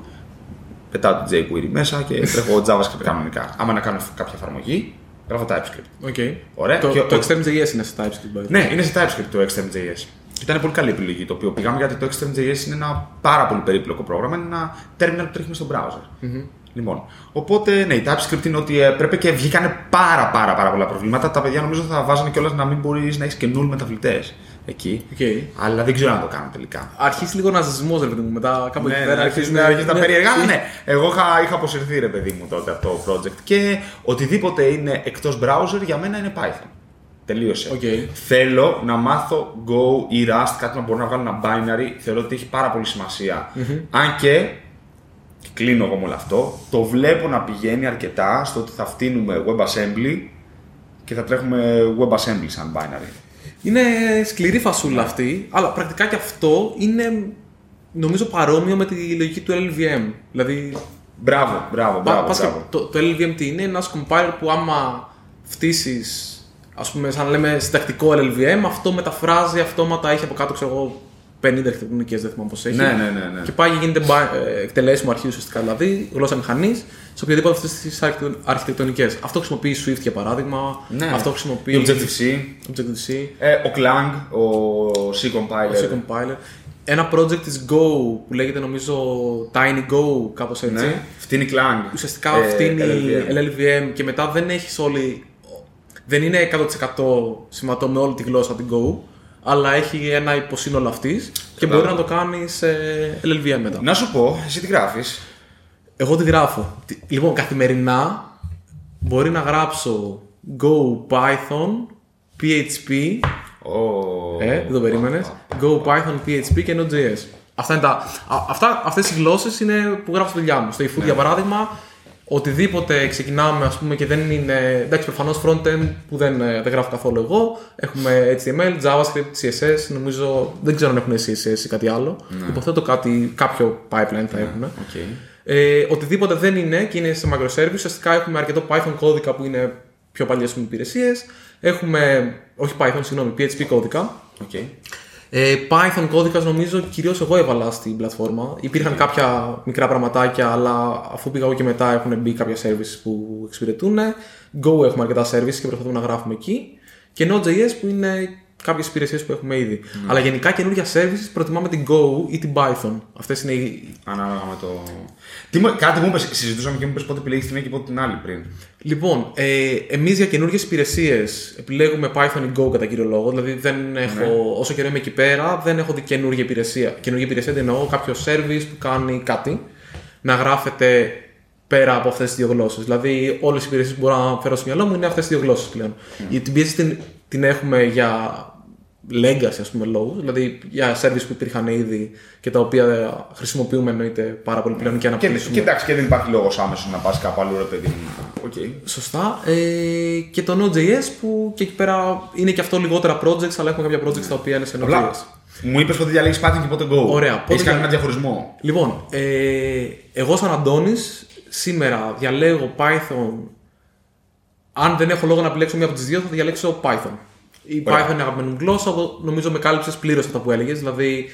πετάω το jQuery μέσα και τρέχω JavaScript κανονικά. Άμα να κάνω κάποια εφαρμογή, γράφω TypeScript. Οκ. Ωραία. Το, Και το ο- Xterm.js είναι σε TypeScript. by the way. ναι, είναι σε TypeScript το Xterm.js. Ήταν πολύ καλή επιλογή το οποίο πήγαμε γιατί το Xterm.js είναι ένα πάρα πολύ περίπλοκο πρόγραμμα. Είναι ένα terminal που τρέχει μες στο browser. Λοιπόν, οπότε ναι, η TypeScript είναι ότι ε, πρέπει και βγήκανε πάρα, πάρα, πάρα πολλά προβλήματα. Τα παιδιά νομίζω θα βάζανε κιόλας να μην μπορείς να έχεις και null μεταβλητές εκεί. Οκ. Αλλά δεν ξέρω αν το κάνουν τελικά. Αρχίζει λίγο να ζεσμό, ρε παιδί μου. Μετά κάπου εκεί Ναι, πέρα ναι, αρχίζει αρχίζει να αρχίζει τα ναι. περίεργα. αλλά Ναι, εγώ είχα, είχα αποσυρθεί ρε παιδί μου τότε από το project και οτιδήποτε είναι εκτός browser για μένα είναι Python. Τελείωσε. Οκ. Θέλω να μάθω Go ή Rust, κάτι να μπορώ να βγάλω ένα binary. Θεωρώ ότι έχει πάρα πολύ σημασία. Αν και, και κλείνω εγώ με όλο αυτό, το βλέπω να πηγαίνει αρκετά στο ότι θα φτύνουμε WebAssembly και θα τρέχουμε WebAssembly σαν binary. Είναι σκληρή φασούλα αυτή, αλλά πρακτικά και αυτό είναι νομίζω παρόμοιο με τη λογική του LLVM. Δηλαδή, Μπράβο, μπράβο, πα- μπράβο. πας και μπράβο. το, το LLVM τι είναι, ένας compiler που άμα φτύσεις, ας πούμε, σαν να λέμε συντακτικό LLVM, αυτό μεταφράζει αυτόματα, έχει από κάτω, ξέρω εγώ, 50 αρχιτεκτονικές, δεν θυμάμαι πώς έχει. Ναι, ναι, ναι, ναι. Και πάει και γίνεται μπα- ε, εκτελέσιμο αρχείο ουσιαστικά, δηλαδή γλώσσα μηχανής, σε οποιαδήποτε αυτές τις αρχιτεκτονικές. Αυτό χρησιμοποιεί Swift για παράδειγμα. Ναι. Αυτό Η χρησιμοποιεί Objective-C, Objective-C. ε, ο Clang, ο C compiler. C compiler. Ένα project της Go που λέγεται νομίζω Tiny Go, κάπως έτσι. Ναι, φτύνει Clang. Ουσιαστικά ε, φτύνει LLVM. LLVM και μετά δεν έχεις όλη... Δεν είναι 100% συμβατό με όλη τη γλώσσα την Go, αλλά έχει ένα υποσύνολο αυτής και μπορεί να το κάνεις σε LLVM μετά. Να σου πω, εσύ τι γράφεις; Εγώ τη γράφω. Τι- Λοιπόν, καθημερινά μπορεί να γράψω Go, Python, PHP, Ο... Ε, δεν το περίμενες. Go, Python, PHP και Node.js. Αυτά είναι τα. α- Αυτά, αυτές οι γλώσσες είναι που γράφω στη δουλειά μου. Στο eFood για παράδειγμα, οτιδήποτε ξεκινάμε ας πούμε και δεν είναι. Εντάξει, προφανώς frontend που δεν, ε, δεν γράφω καθόλου εγώ. Έχουμε HTML, JavaScript, CSS. Νομίζω δεν ξέρω αν έχουν CSS ή κάτι άλλο. Υποθέτω κάτι, κάποιο pipeline θα έχουν. Οκ. Ε, οτιδήποτε δεν είναι και είναι σε microservice, ουσιαστικά έχουμε αρκετό Python κώδικα που είναι πιο παλιές υπηρεσίες. Έχουμε, όχι Python, συγγνώμη, PHP κώδικα. Οκ. Ε, Python κώδικας νομίζω κυρίως εγώ έβαλα στην πλατφόρμα. Υπήρχαν κάποια μικρά πραγματάκια, αλλά αφού πήγα εγώ και μετά έχουν μπει κάποια services που εξυπηρετούν. Go έχουμε αρκετά services και προσπαθούμε να γράφουμε εκεί. Και Node.js που είναι κάποιες υπηρεσίες που έχουμε ήδη. Αλλά γενικά καινούργια services προτιμάμε την Go ή την Python. Αυτές είναι οι. Ανάλογα με το. Τι μου, κάτι μου είπες, συζητούσαμε και μου είπες πότε επιλέγεις τη μία και πότε την άλλη πριν. Λοιπόν, ε, εμείς για καινούργιες υπηρεσίες επιλέγουμε Python ή Go κατά κύριο λόγο. Δηλαδή, δεν έχω, όσο καιρό είμαι εκεί πέρα, δεν έχω δει καινούργια υπηρεσία. Καινούργια υπηρεσία δεν εννοώ κάποιο service που κάνει κάτι να γράφεται πέρα από αυτές τις δύο γλώσσες. Δηλαδή, όλες οι υπηρεσίες που μπορώ να φέρω στο μυαλό μου είναι αυτές τις δύο γλώσσες πλέον. Η την PHP την, την έχουμε για legacy, ας πούμε, λόγους, δηλαδή για service που υπήρχαν ήδη και τα οποία χρησιμοποιούμε εννοείται πάρα πολύ πλέον και Και, αναπτύσσουμε. και εντάξει, και δεν υπάρχει λόγος άμεσος να πας κάπου αλλού, ρε παιδί μου. Οκ. Σωστά. Ε, και το Node.js που και εκεί πέρα είναι και αυτό λιγότερα projects, αλλά έχουμε κάποια projects τα οποία είναι σε Απλά, Node.js. μου είπες πότε διαλέγεις Python και πότε Go. Ωραία, πότε Έχεις κάνει δια- ένα διαχωρισμό. Λοιπόν, ε, εγώ σαν Αντώνης σήμερα διαλέγω Python. Αν δεν έχω λόγο να επιλέξω μία από τις δύο, θα διαλέξω Python. Η Ωραία. Python είναι αγαπημένη μου γλώσσα, εγώ νομίζω με κάλυψες πλήρως αυτά που έλεγες. Δηλαδή,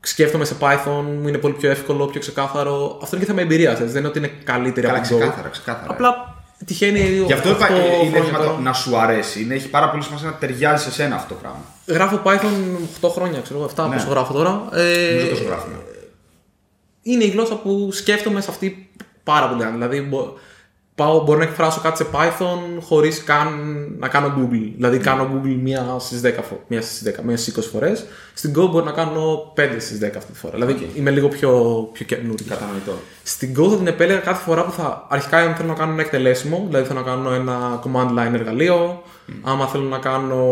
σκέφτομαι σε Python, μου είναι πολύ πιο εύκολο, πιο ξεκάθαρο. Αυτό είναι και θέμα εμπειρίας. Δεν είναι ότι είναι καλύτερη Καλά, από την Go. ξεκάθαρα, ξεκάθαρα. Απλά τυχαίνει. Γι' αυτό είπα, οκτώ ε, είναι χρόνια θέμα τώρα. το να σου αρέσει. Είναι, έχει πάρα πολύ σημασία να ταιριάζει σε σένα αυτό το πράγμα. Γράφω Python 8 χρόνια, ξέρω εγώ, 7 Ναι. πόσο γράφω τώρα. Ε, Νομίζω τόσο γράφουμε. είναι η γλώσσα που σκέφτομαι σε αυτή πάρα πολύ. Δηλαδή, μπο- πάω, μπορώ να εκφράσω κάτι σε Python χωρίς καν να κάνω Google. Δηλαδή, Ναι. κάνω Google μία στις 10, φο- μία στις 10, μία στις 20 φορές. Στην Go μπορώ να κάνω 5 στις 10 αυτή τη φορά. Δηλαδή, είμαι λίγο πιο, πιο καινούργιος. Κατανοητό. Στην Go θα την επέλεγα κάθε φορά που θα. Αρχικά, αν θέλω να κάνω ένα εκτελέσιμο, δηλαδή θέλω να κάνω ένα command line εργαλείο. Άμα θέλω να κάνω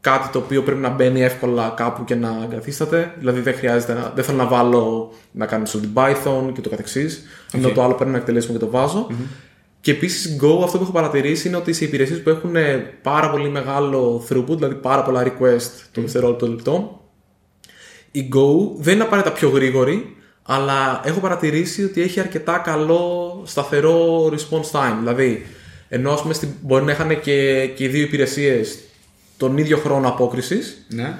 κάτι το οποίο πρέπει να μπαίνει εύκολα κάπου και να εγκαθίσταται. Δηλαδή δεν χρειάζεται να, δεν θέλω να βάλω να κάνω στο Python και το καθεξής. Ενώ το άλλο παίρνω ένα εκτελέσιμο και το βαζω Και επίσης Go αυτό που έχω παρατηρήσει είναι ότι σε υπηρεσίες που έχουν πάρα πολύ μεγάλο throughput, δηλαδή πάρα πολλά request το δευτερόλεπτο λεπτό, η Go δεν είναι απαραίτητα πιο γρήγορη, αλλά έχω παρατηρήσει ότι έχει αρκετά καλό σταθερό response time. Δηλαδή, ενώ ας πούμε, στην- μπορεί να είχαν και, και οι δύο υπηρεσίες τον ίδιο χρόνο απόκρισης, Ναι.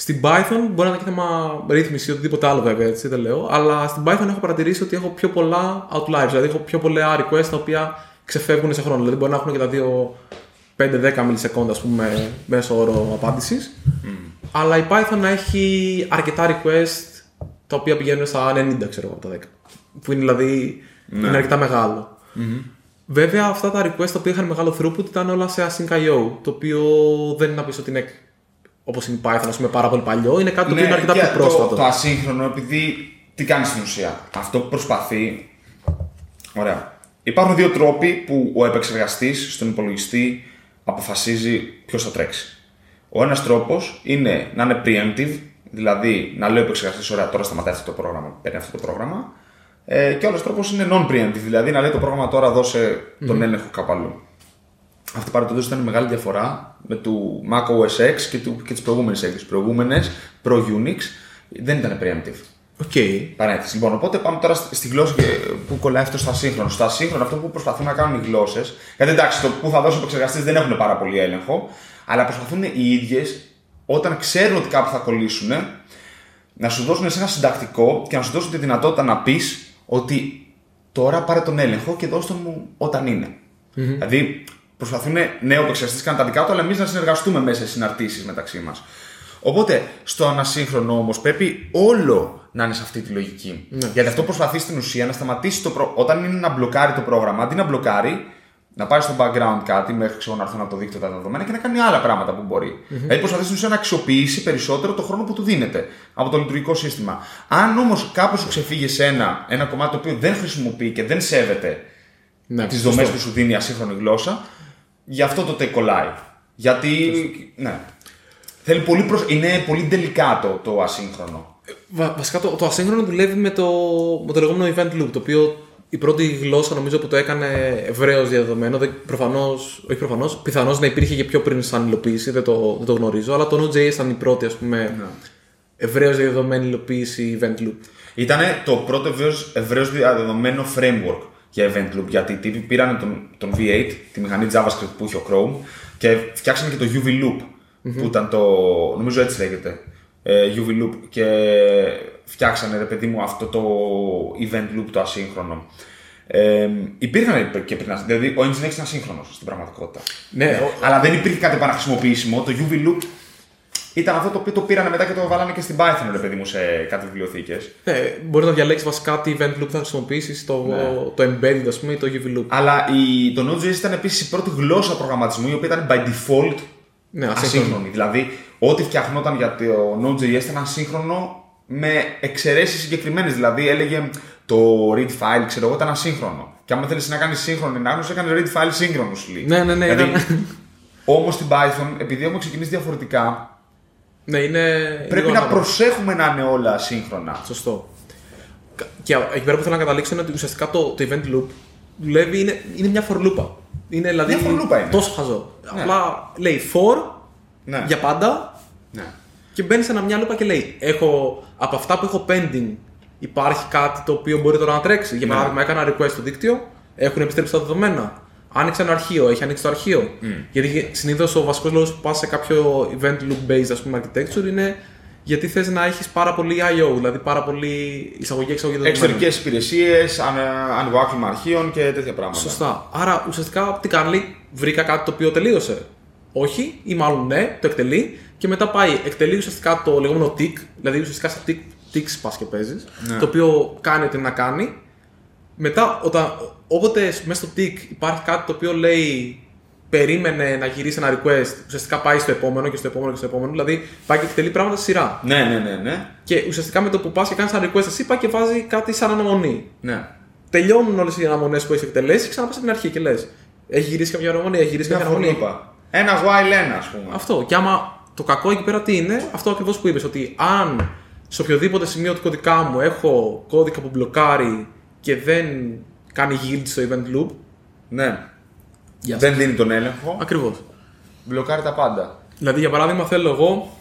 Στην Python μπορεί να είναι και θέμα ρύθμιση ή οτιδήποτε άλλο βέβαια, έτσι δεν λέω. Αλλά στην Python έχω παρατηρήσει ότι έχω πιο πολλά outliers, δηλαδή έχω πιο πολλά requests τα οποία ξεφεύγουν σε χρόνο. Δηλαδή μπορεί να έχουν και τα δύο 5-10 μιλισεκόντα, ας πούμε, μέσω όρο απάντησης. Αλλά η Python έχει αρκετά request τα οποία πηγαίνουν στα 90, ξέρω εγώ, από τα 10. Που είναι δηλαδή είναι αρκετά μεγάλο. Βέβαια, αυτά τα request τα οποία είχαν μεγάλο throughput ήταν όλα σε async IO, το οποίο δεν είναι να πεις ότι είναι όπως είναι η Python, ας πούμε, πάρα πολύ παλιό. Είναι κάτι το οποίο είναι αρκετά Ναι, και πιο πρόσφατο. Το, το ασύγχρονο, επειδή τι κάνει στην ουσία; Αυτό που προσπαθεί. Ωραία. Υπάρχουν δύο τρόποι που ο επεξεργαστής στον υπολογιστή αποφασίζει ποιος θα τρέξει. Ο ένας τρόπος είναι να είναι preemptive, δηλαδή να λέει ο επεξεργαστής: Ωραία, τώρα σταματάει αυτό το πρόγραμμα, παίρνει αυτό το πρόγραμμα. Ε, και ο άλλος τρόπος είναι non-preemptive, δηλαδή να λέει το πρόγραμμα τώρα δώσε τον έλεγχο κάπου αλλού. Αυτή παραδόντω ήταν η μεγάλη διαφορά με του Mac OS X και, του, και τις προηγούμενες εκδόσεις. προηγούμενες προ Unix δεν ήταν preemptive. OK. Παρένθεση. Λοιπόν, οπότε πάμε τώρα στη γλώσσα και- που κολλάει αυτό στο ασύγχρονο. Στο ασύγχρονο, αυτό που προσπαθούν να κάνουν οι γλώσσες. Γιατί εντάξει, το που θα δώσω επεξεργαστές δεν έχουν πάρα πολύ έλεγχο, αλλά προσπαθούν οι ίδιες όταν ξέρουν ότι κάπου θα κολλήσουν να σου δώσουν σε ένα συντακτικό και να σου δώσουν τη δυνατότητα να πεις ότι τώρα πάρε τον έλεγχο και δώσ' τον μου όταν είναι. Δηλαδή προσπαθούν νέο επεξεργαστής κάνουν τα δικά του, αλλά εμείς να συνεργαστούμε μέσα σε συναρτήσεις μεταξύ μας. Οπότε στο ανασύγχρονο όμως πρέπει όλο να είναι σε αυτή τη λογική. Γιατί αυτό προσπαθεί στην ουσία να σταματήσει το προ... όταν είναι να μπλοκάρει το πρόγραμμα, αντί να μπλοκάρει, να πάρει στο background κάτι μέχρι ξέρω, να έρθουν από το δίκτυο τα δεδομένα και να κάνει άλλα πράγματα που μπορεί. Δηλαδή προσπαθεί στην ουσία να αξιοποιήσει περισσότερο το χρόνο που του δίνεται από το λειτουργικό σύστημα. Αν όμως κάπου σου ξεφύγει σε ένα, ένα κομμάτι το οποίο δεν χρησιμοποιεί και δεν σέβεται Ναι, τις σωστό. δομέ που σου δίνει η ασύγχρονη γλώσσα, γι' αυτό τότε κολλάει. Γιατί. Ναι. Θέλει πολύ προσ... Είναι πολύ delicate το ασύγχρονο. Βα- βασικά το, το ασύγχρονο δουλεύει με το, με το λεγόμενο event loop, το οποίο η πρώτη γλώσσα νομίζω που το έκανε ευρέως διαδεδομένο. Δεν, προφανώς, όχι προφανώς, πιθανώς να υπήρχε και πιο πριν σαν υλοποίηση, δεν το, δεν το γνωρίζω, αλλά το Node.js ήταν η πρώτη ας πούμε Ναι. ευρέως διαδεδομένη υλοποίηση event loop. Ήταν το πρώτο ευρέως διαδεδομένο framework για event loop. Γιατί οι τύποι πήραν τον, τον V8, τη μηχανή JavaScript που είχε ο Chrome, και φτιάξανε και το UV loop. Που ήταν το. Νομίζω έτσι λέγεται. ε, UV loop. Και φτιάξανε, ρε παιδί μου, αυτό το event loop το ασύγχρονο. Ε, υπήρχαν και πριν. Δηλαδή, ο Nginx ήταν ασύγχρονο στην πραγματικότητα. Ναι, ο- Αλλά δεν υπήρχε κάτι επαναχρησιμοποιήσιμο. Το UV loop ήταν αυτό το οποίο το πήρανε μετά και το βάλανε και στην Python, ρε παιδί μου, σε κάτι βιβλιοθήκες. ναι, μπορεί να διαλέξεις βασικά τι event loop θα χρησιμοποιήσεις, το, Ναι. το embedded ας πούμε ή το UV loop. Αλλά η, το Node.js ήταν επίσης η πρώτη γλώσσα προγραμματισμού η οποία ήταν by default Ναι, ασύγχρονο. ασύγχρονη. Δηλαδή, ό,τι φτιαχνόταν για το Node.js ήταν ασύγχρονο με εξαιρέσεις συγκεκριμένες. Δηλαδή, έλεγε το read file, ξέρω εγώ, ήταν ασύγχρονο. Και άμα θέλεις να κάνεις σύγχρονη ανάγνωση, έκανες read file σύγχρονος σου λέει. Ναι, ναι, ναι, Δηλαδή, ήταν- Όμως στην Python, επειδή έχουμε ξεκινήσει διαφορετικά, Ναι, είναι. πρέπει λίγο να ανάλογο. προσέχουμε να είναι όλα ασύγχρονα. Σωστό. Κα- Και εκεί πέρα που θέλω να καταλήξω είναι ότι ουσιαστικά το, το event loop δουλεύει, είναι, είναι μια φορλούπα. Είναι δηλαδή Μια φορλούπα είναι. τόσο χαζό. Ναι. Απλά λέει for Ναι. για πάντα Ναι. και μπαίνει σε ένα μια λούπα και λέει έχω, από αυτά που έχω pending υπάρχει κάτι το οποίο μπορεί τώρα να τρέξει. Για Ναι. παράδειγμα έκανα request στο δίκτυο, έχουν επιστρέψει τα δεδομένα. Άνοιξε ένα αρχείο, έχει ανοίξει το αρχείο. Γιατί συνήθως ο βασικός λόγος που πας σε κάποιο event loop based ας πούμε, architecture είναι γιατί θες να έχεις πάρα πολύ I.O., δηλαδή πάρα πολύ εισαγωγή-εξαγωγή δεδομένων. Εξωτερικές υπηρεσίες, ανοιγοάκλημα αρχείων και τέτοια πράγματα. Σωστά. Άρα ουσιαστικά τι κάνει, λέει, βρήκα κάτι το οποίο τελείωσε. Όχι, ή μάλλον ναι, το εκτελεί και μετά πάει, εκτελεί ουσιαστικά το λεγόμενο tick, δηλαδή ουσιαστικά σε tick, ticks πας και παίζεις, Ναι. το οποίο κάνει ό,τι να κάνει. Μετά, όταν, όποτε μέσα στο tick υπάρχει κάτι το οποίο λέει περίμενε να γυρίσει ένα request, ουσιαστικά πάει στο επόμενο και στο επόμενο και στο επόμενο, δηλαδή πάει και εκτελεί πράγματα στη σειρά. Ναι, ναι, ναι, ναι. Και ουσιαστικά με το που πας και κάνεις ένα request, εσύ πάει και βάζει κάτι σαν αναμονή ναι. τελειώνουν όλες οι αναμονές που έχει εκτελέσει, ξαναπάς από την αρχή και λες: Έχει γυρίσει κάποια αναμονή, έχει γυρίσει Μια κάποια αναμονή. φορλούπα. Ένας while 1, ας πούμε. Αυτό. Και άμα το κακό εκεί πέρα τι είναι, αυτό ακριβώς που είπες, ότι αν σε οποιοδήποτε σημείο του κωδικά μου έχω κώδικα που μπλοκάρει και δεν κάνει yield στο event loop. Ναι. Γεια Δεν δίνει τον έλεγχο. Ακριβώς. Μπλοκάρει τα πάντα. Δηλαδή, για παράδειγμα, θέλω εγώ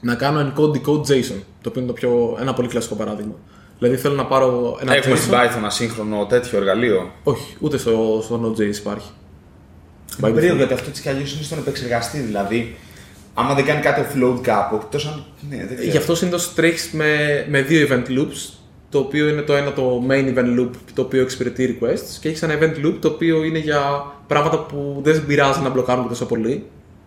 να κάνω encode decode JSON. Το οποίο είναι το πιο, ένα πολύ κλασικό παράδειγμα. Δηλαδή, θέλω να πάρω ένα Έχουμε JSON. στην Python ασύγχρονο τέτοιο εργαλείο. Όχι, ούτε στο, στο Node.js υπάρχει. Είναι περίεργο γιατί αυτό έτσι κι αλλιώς είναι στον επεξεργαστή. Δηλαδή, άμα δεν κάνει κάτι offload κάπου, εκτός αν. Ναι, δεν ξέρω. Γι' αυτό συνήθως τρέχεις με, με δύο event loops. Το οποίο είναι το ένα το main event loop το οποίο εξυπηρετεί requests και έχει ένα event loop το οποίο είναι για πράγματα που δεν σε πειράζει να μπλοκάρουν τόσο πολύ.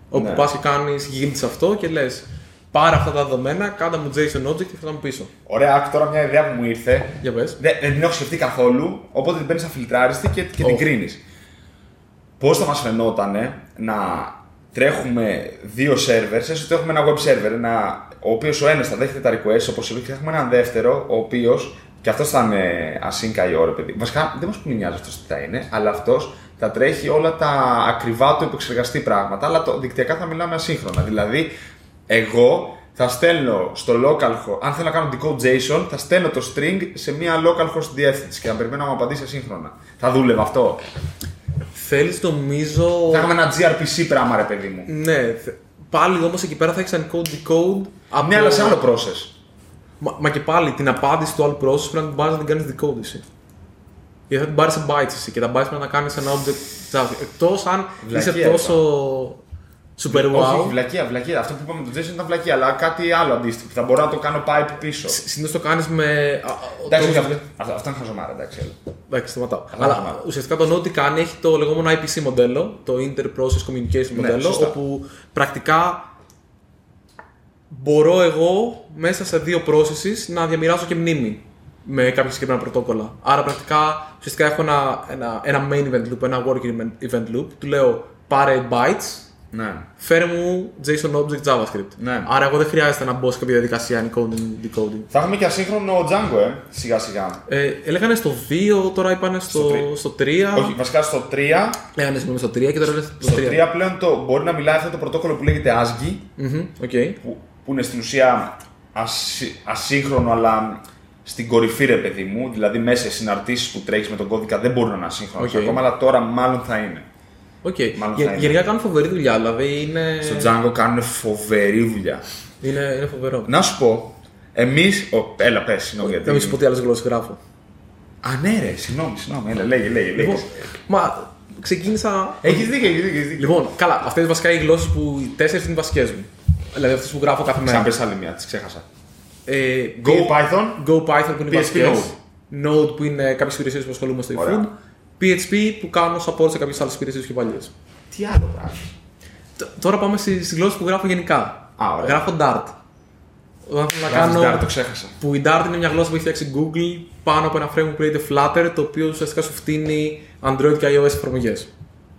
Όπου Ναι. πας και κάνεις yield σε αυτό και λες: Πάρε αυτά τα δεδομένα, κάντα μου JSON object και φέρτα μου πίσω. Ωραία, άκου τώρα μια ιδέα που μου ήρθε. Για πες. Δεν, δεν την έχω σκεφτεί καθόλου, οπότε την παίρνεις αφιλτράριστη και, και την Ω. κρίνεις. Πώς θα μας φαινόταν να τρέχουμε δύο servers, έστω ότι έχουμε ένα web server, ένα, ο οποίος ο ένας θα δέχεται τα requests όπως είπε, και θα έχουμε έναν δεύτερο, ο οποίος και αυτός θα είναι async IO, ρε παιδί. Βασικά δεν μας πολύ νοιάζει αυτός τι θα είναι, αλλά αυτός θα τρέχει όλα τα ακριβά του επεξεργαστή πράγματα, αλλά το δικτυακά θα μιλάμε ασύγχρονα. Δηλαδή, εγώ θα στέλνω στο localhost, αν θέλω να κάνω decode JSON, θα στέλνω το string σε μια localhost διεύθυνση και θα περιμένω να μου απαντήσει ασύγχρονα. Θα δούλευε αυτό; Θέλεις νομίζω. Θα έχουμε ένα gRPC πράγμα, ρε παιδί μου. Ναι, θε- πάλι όμως εκεί πέρα θα έχεις encode decode. Από... Ναι, αλλά σε άλλο process. Μα, μα και πάλι την απάντηση του άλλου process πρέπει να την πάρεις να την κάνεις decode εσύ. Γιατί θα την πάρεις σε bytes εσύ και τα bytes πρέπει να τα κάνεις ένα object JavaScript. Εκτός αν Βλακεία, είσαι τόσο super Όχι, όχι, wow. βλακεία, βλακεία. Αυτό που είπαμε με τον Jason ήταν βλακεία, αλλά κάτι άλλο αντίστοιχο. Θα μπορώ να το κάνω pipe πίσω. Συνήθως το κάνεις με. α, α, Εντάξει, το- όχι, αυτό, αυτό, αυτό είναι χαζομάρα, εντάξει. έλα. Εντάξει, σταματάω. Αλλά Αλλά σταματάω. ουσιαστικά το Node τι κάνει έχει το λεγόμενο IPC μοντέλο, το Inter-Process Communication Ναι, μοντέλο, σωστά. όπου πρακτικά μπορώ εγώ μέσα σε δύο processes να διαμοιράσω και μνήμη με κάποια συγκεκριμένα πρωτόκολλα. Άρα πρακτικά ουσιαστικά έχω ένα, ένα, ένα main event loop, ένα working event loop, του λέω πάρε bytes, Ναι. φέρε μου JSON object JavaScript. Ναι. Άρα εγώ δεν χρειάζεται να μπω σε κάποια διαδικασία encoding, decoding. Θα έχουμε και ασύγχρονο Django, ε, σιγά σιγά. Ε, λέγανε στο 2, τώρα είπανε στο, Στο τρία. στο 3. Όχι, βασικά στο 3. Λέγανε συγγνώμη στο 3 και τώρα λένε στο Στο 3. 3 πλέον το, μπορεί να μιλάει αυτό το πρωτόκολλο που λέγεται ASGI, Μμμ, οκ. που, που είναι στην ουσία ασύ- ασύγχρονο, αλλά στην κορυφή, ρε παιδί μου. Δηλαδή, μέσα σε συναρτήσεις που τρέχεις με τον κώδικα δεν μπορούν να είναι ασύγχρονος Οκ. ακόμα, αλλά τώρα μάλλον θα είναι. Οκ. Μάλλον Γε- θα είναι. Γενικά κάνουν φοβερή δουλειά, δηλαδή είναι. Στο Django κάνουν φοβερή δουλειά. Είναι, είναι φοβερό. Να σου πω, εμεί. Έλα, πες, συγγνώμη γιατί. Να μην σου πω τι άλλες γλώσσες γράφω. Α, ναι, ρε, συγγνώμη, συγγνώμη. Έλα, λέγε, λέγε. λέγε. Λοιπόν, μα ξεκίνησα. Έχεις δίκιο, έχεις δίκιο. έχεις δίκιο. Λοιπόν, καλά, αυτές βασικά οι γλώσσες που οι τέσσερις είναι οι βασικές μου. Δηλαδή αυτές που γράφω κάθε μέρα. Ξαναπες άλλη μία, τη ξέχασα. Ε, Go Python. Go Python που είναι οι PHP βασικές. Node που είναι κάποιες υπηρεσίες που ασχολούμαι στο Ωραία. eFood. PHP που κάνω support σε κάποιες άλλες υπηρεσίες πιο παλιές. Τι άλλο πράγμα. Τώρα πάμε στις γλώσσες που γράφω γενικά. Α, ωραία. Γράφω Dart. Όταν θέλω να Γράφεις κάνω. Dart, το ξέχασα. Που η Dart είναι μια γλώσσα που έχει φτιάξει Google πάνω από ένα framework που λέγεται Flutter, το οποίο ουσιαστικά σου φτύνει Android και iOS εφαρμογές.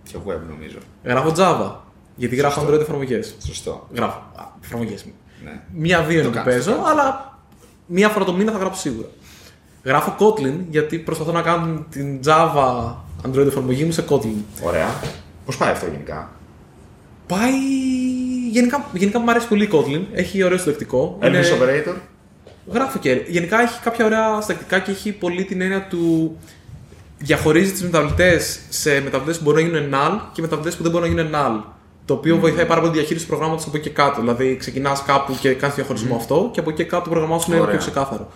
Και web νομίζω. Γράφω Java, γιατί γράφω Σωστό. Android εφαρμογές. Σωστό. Γράφω εφαρμογές. Ναι. Μία-δύο είναι που κάνεις, παίζω, το κάνεις. αλλά μία φορά το μήνα θα γράψω σίγουρα. Γράφω Kotlin, γιατί προσπαθώ να κάνω την Java Android εφαρμογή μου σε Kotlin. Ωραία. Πώς πάει αυτό γενικά; Πάει. Γενικά, γενικά μου αρέσει πολύ η Kotlin. Έχει ωραίο συντακτικό. Elvis Είναι- Operator; Γράφω και. Γενικά έχει κάποια ωραία συντακτικά και έχει πολύ την έννοια του. Διαχωρίζει τις μεταβλητές σε μεταβλητές που μπορούν να γίνουν null και μεταβλητές που δεν μπορούν να γίνουν null. Το οποίο βοηθάει πάρα πολύ τη διαχείριση του προγράμματος από εκεί και κάτω. Δηλαδή, ξεκινάς κάπου και κάνεις διαχωρισμό αυτό και από εκεί και κάτω το πρόγραμμά σου είναι Ωραία. πιο ξεκάθαρο.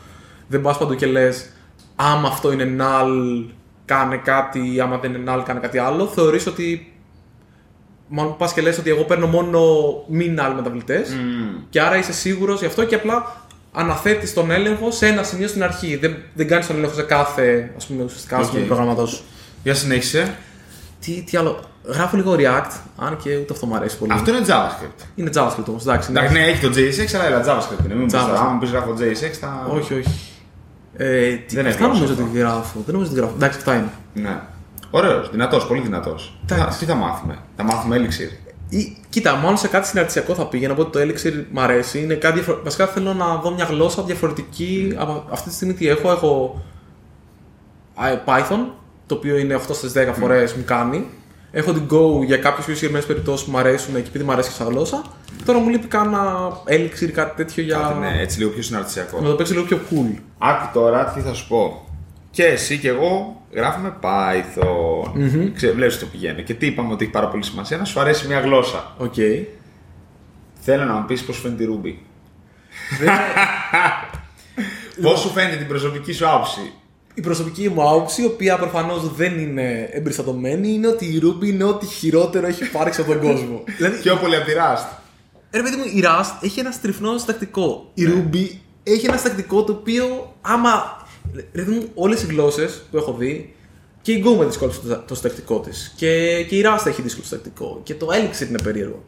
Δεν πας παντού και λες, άμα αυτό είναι null, κάνε κάτι, άμα δεν είναι null, κάνε κάτι άλλο. Θεωρείς ότι. Μάλλον πας και λες ότι εγώ παίρνω μόνο μη null μεταβλητές και άρα είσαι σίγουρος γι' αυτό και απλά αναθέτεις τον έλεγχο σε ένα σημείο στην αρχή. Δεν, δεν κάνεις τον έλεγχο σε κάθε ας πούμε, ουσιαστικά OK. okay. προγράμματό σου. Για συνέχισε. Τι, τι άλλο. Γράφω λίγο React, αν και ούτε αυτό μου αρέσει πολύ. Αυτό είναι JavaScript. Είναι JavaScript όμως, εντάξει. Εντάξει, ναι, έχει το JSX, αλλά έλα JavaScript είναι. Μην μου πεις τώρα, JavaScript. άμα μου πεις γράφω JSX, θα. Όχι, όχι. Ε, τι, Δεν αυτά είναι νομίζω γλώσσα ότι γράφω. Δεν νομίζω ότι γράφω. Εντάξει, αυτά είναι. Ναι. Ωραίος, δυνατός, πολύ δυνατός. Εντάξει. Τι θα μάθουμε; Θα μάθουμε Elixir. Ή, κοίτα, μόνο σε κάτι συναρτησιακό θα πήγαινα, οπότε το Elixir μ' αρέσει. Είναι κάτι διαφορε- Βασικά θέλω να δω μια γλώσσα διαφορετική. Από αυτή τη στιγμή τι έχω, έχω ε, Python, το οποίο είναι 8 στις 10 φορές μου κάνει. Έχω την Go για κάποιες πιο συγκεκριμένες περιπτώσεις που μου αρέσουν και επειδή μου αρέσει και σαν γλώσσα. Τώρα μου λείπει κάνα Elixir κάτι τέτοιο για Κάτι, ναι, έτσι λίγο πιο συναρτησιακό. να το παίξει λίγο πιο cool. Άκου τώρα τι θα σου πω. Και εσύ και εγώ γράφουμε Python. Mm-hmm. Ξέρεις, το πηγαίνει. Και τι είπαμε ότι έχει πάρα πολύ σημασία, να σου αρέσει μια γλώσσα. Οκ. Θέλω να μου πεις πώς φαίνεται η Ruby. Πώς σου φαίνεται την προσωπική σου άποψη; Η προσωπική μου άποψη, η οποία προφανώς δεν είναι εμπεριστατωμένη, είναι ότι η Ruby είναι ό,τι χειρότερο έχει υπάρξει από τον κόσμο. δηλαδή, Πιο πολύ από τη Rust. ρε παιδί μου, η Rust έχει ένα στριφνό συντακτικό. Η Ruby έχει ένα συντακτικό το οποίο, άμα. Ρε παιδί μου, όλες οι γλώσσες που έχω δει, και η Go με δυσκόλεψε το, το συντακτικό της. Και, και η Rust έχει δύσκολο συντακτικό. Και το Elixir είναι περίεργο.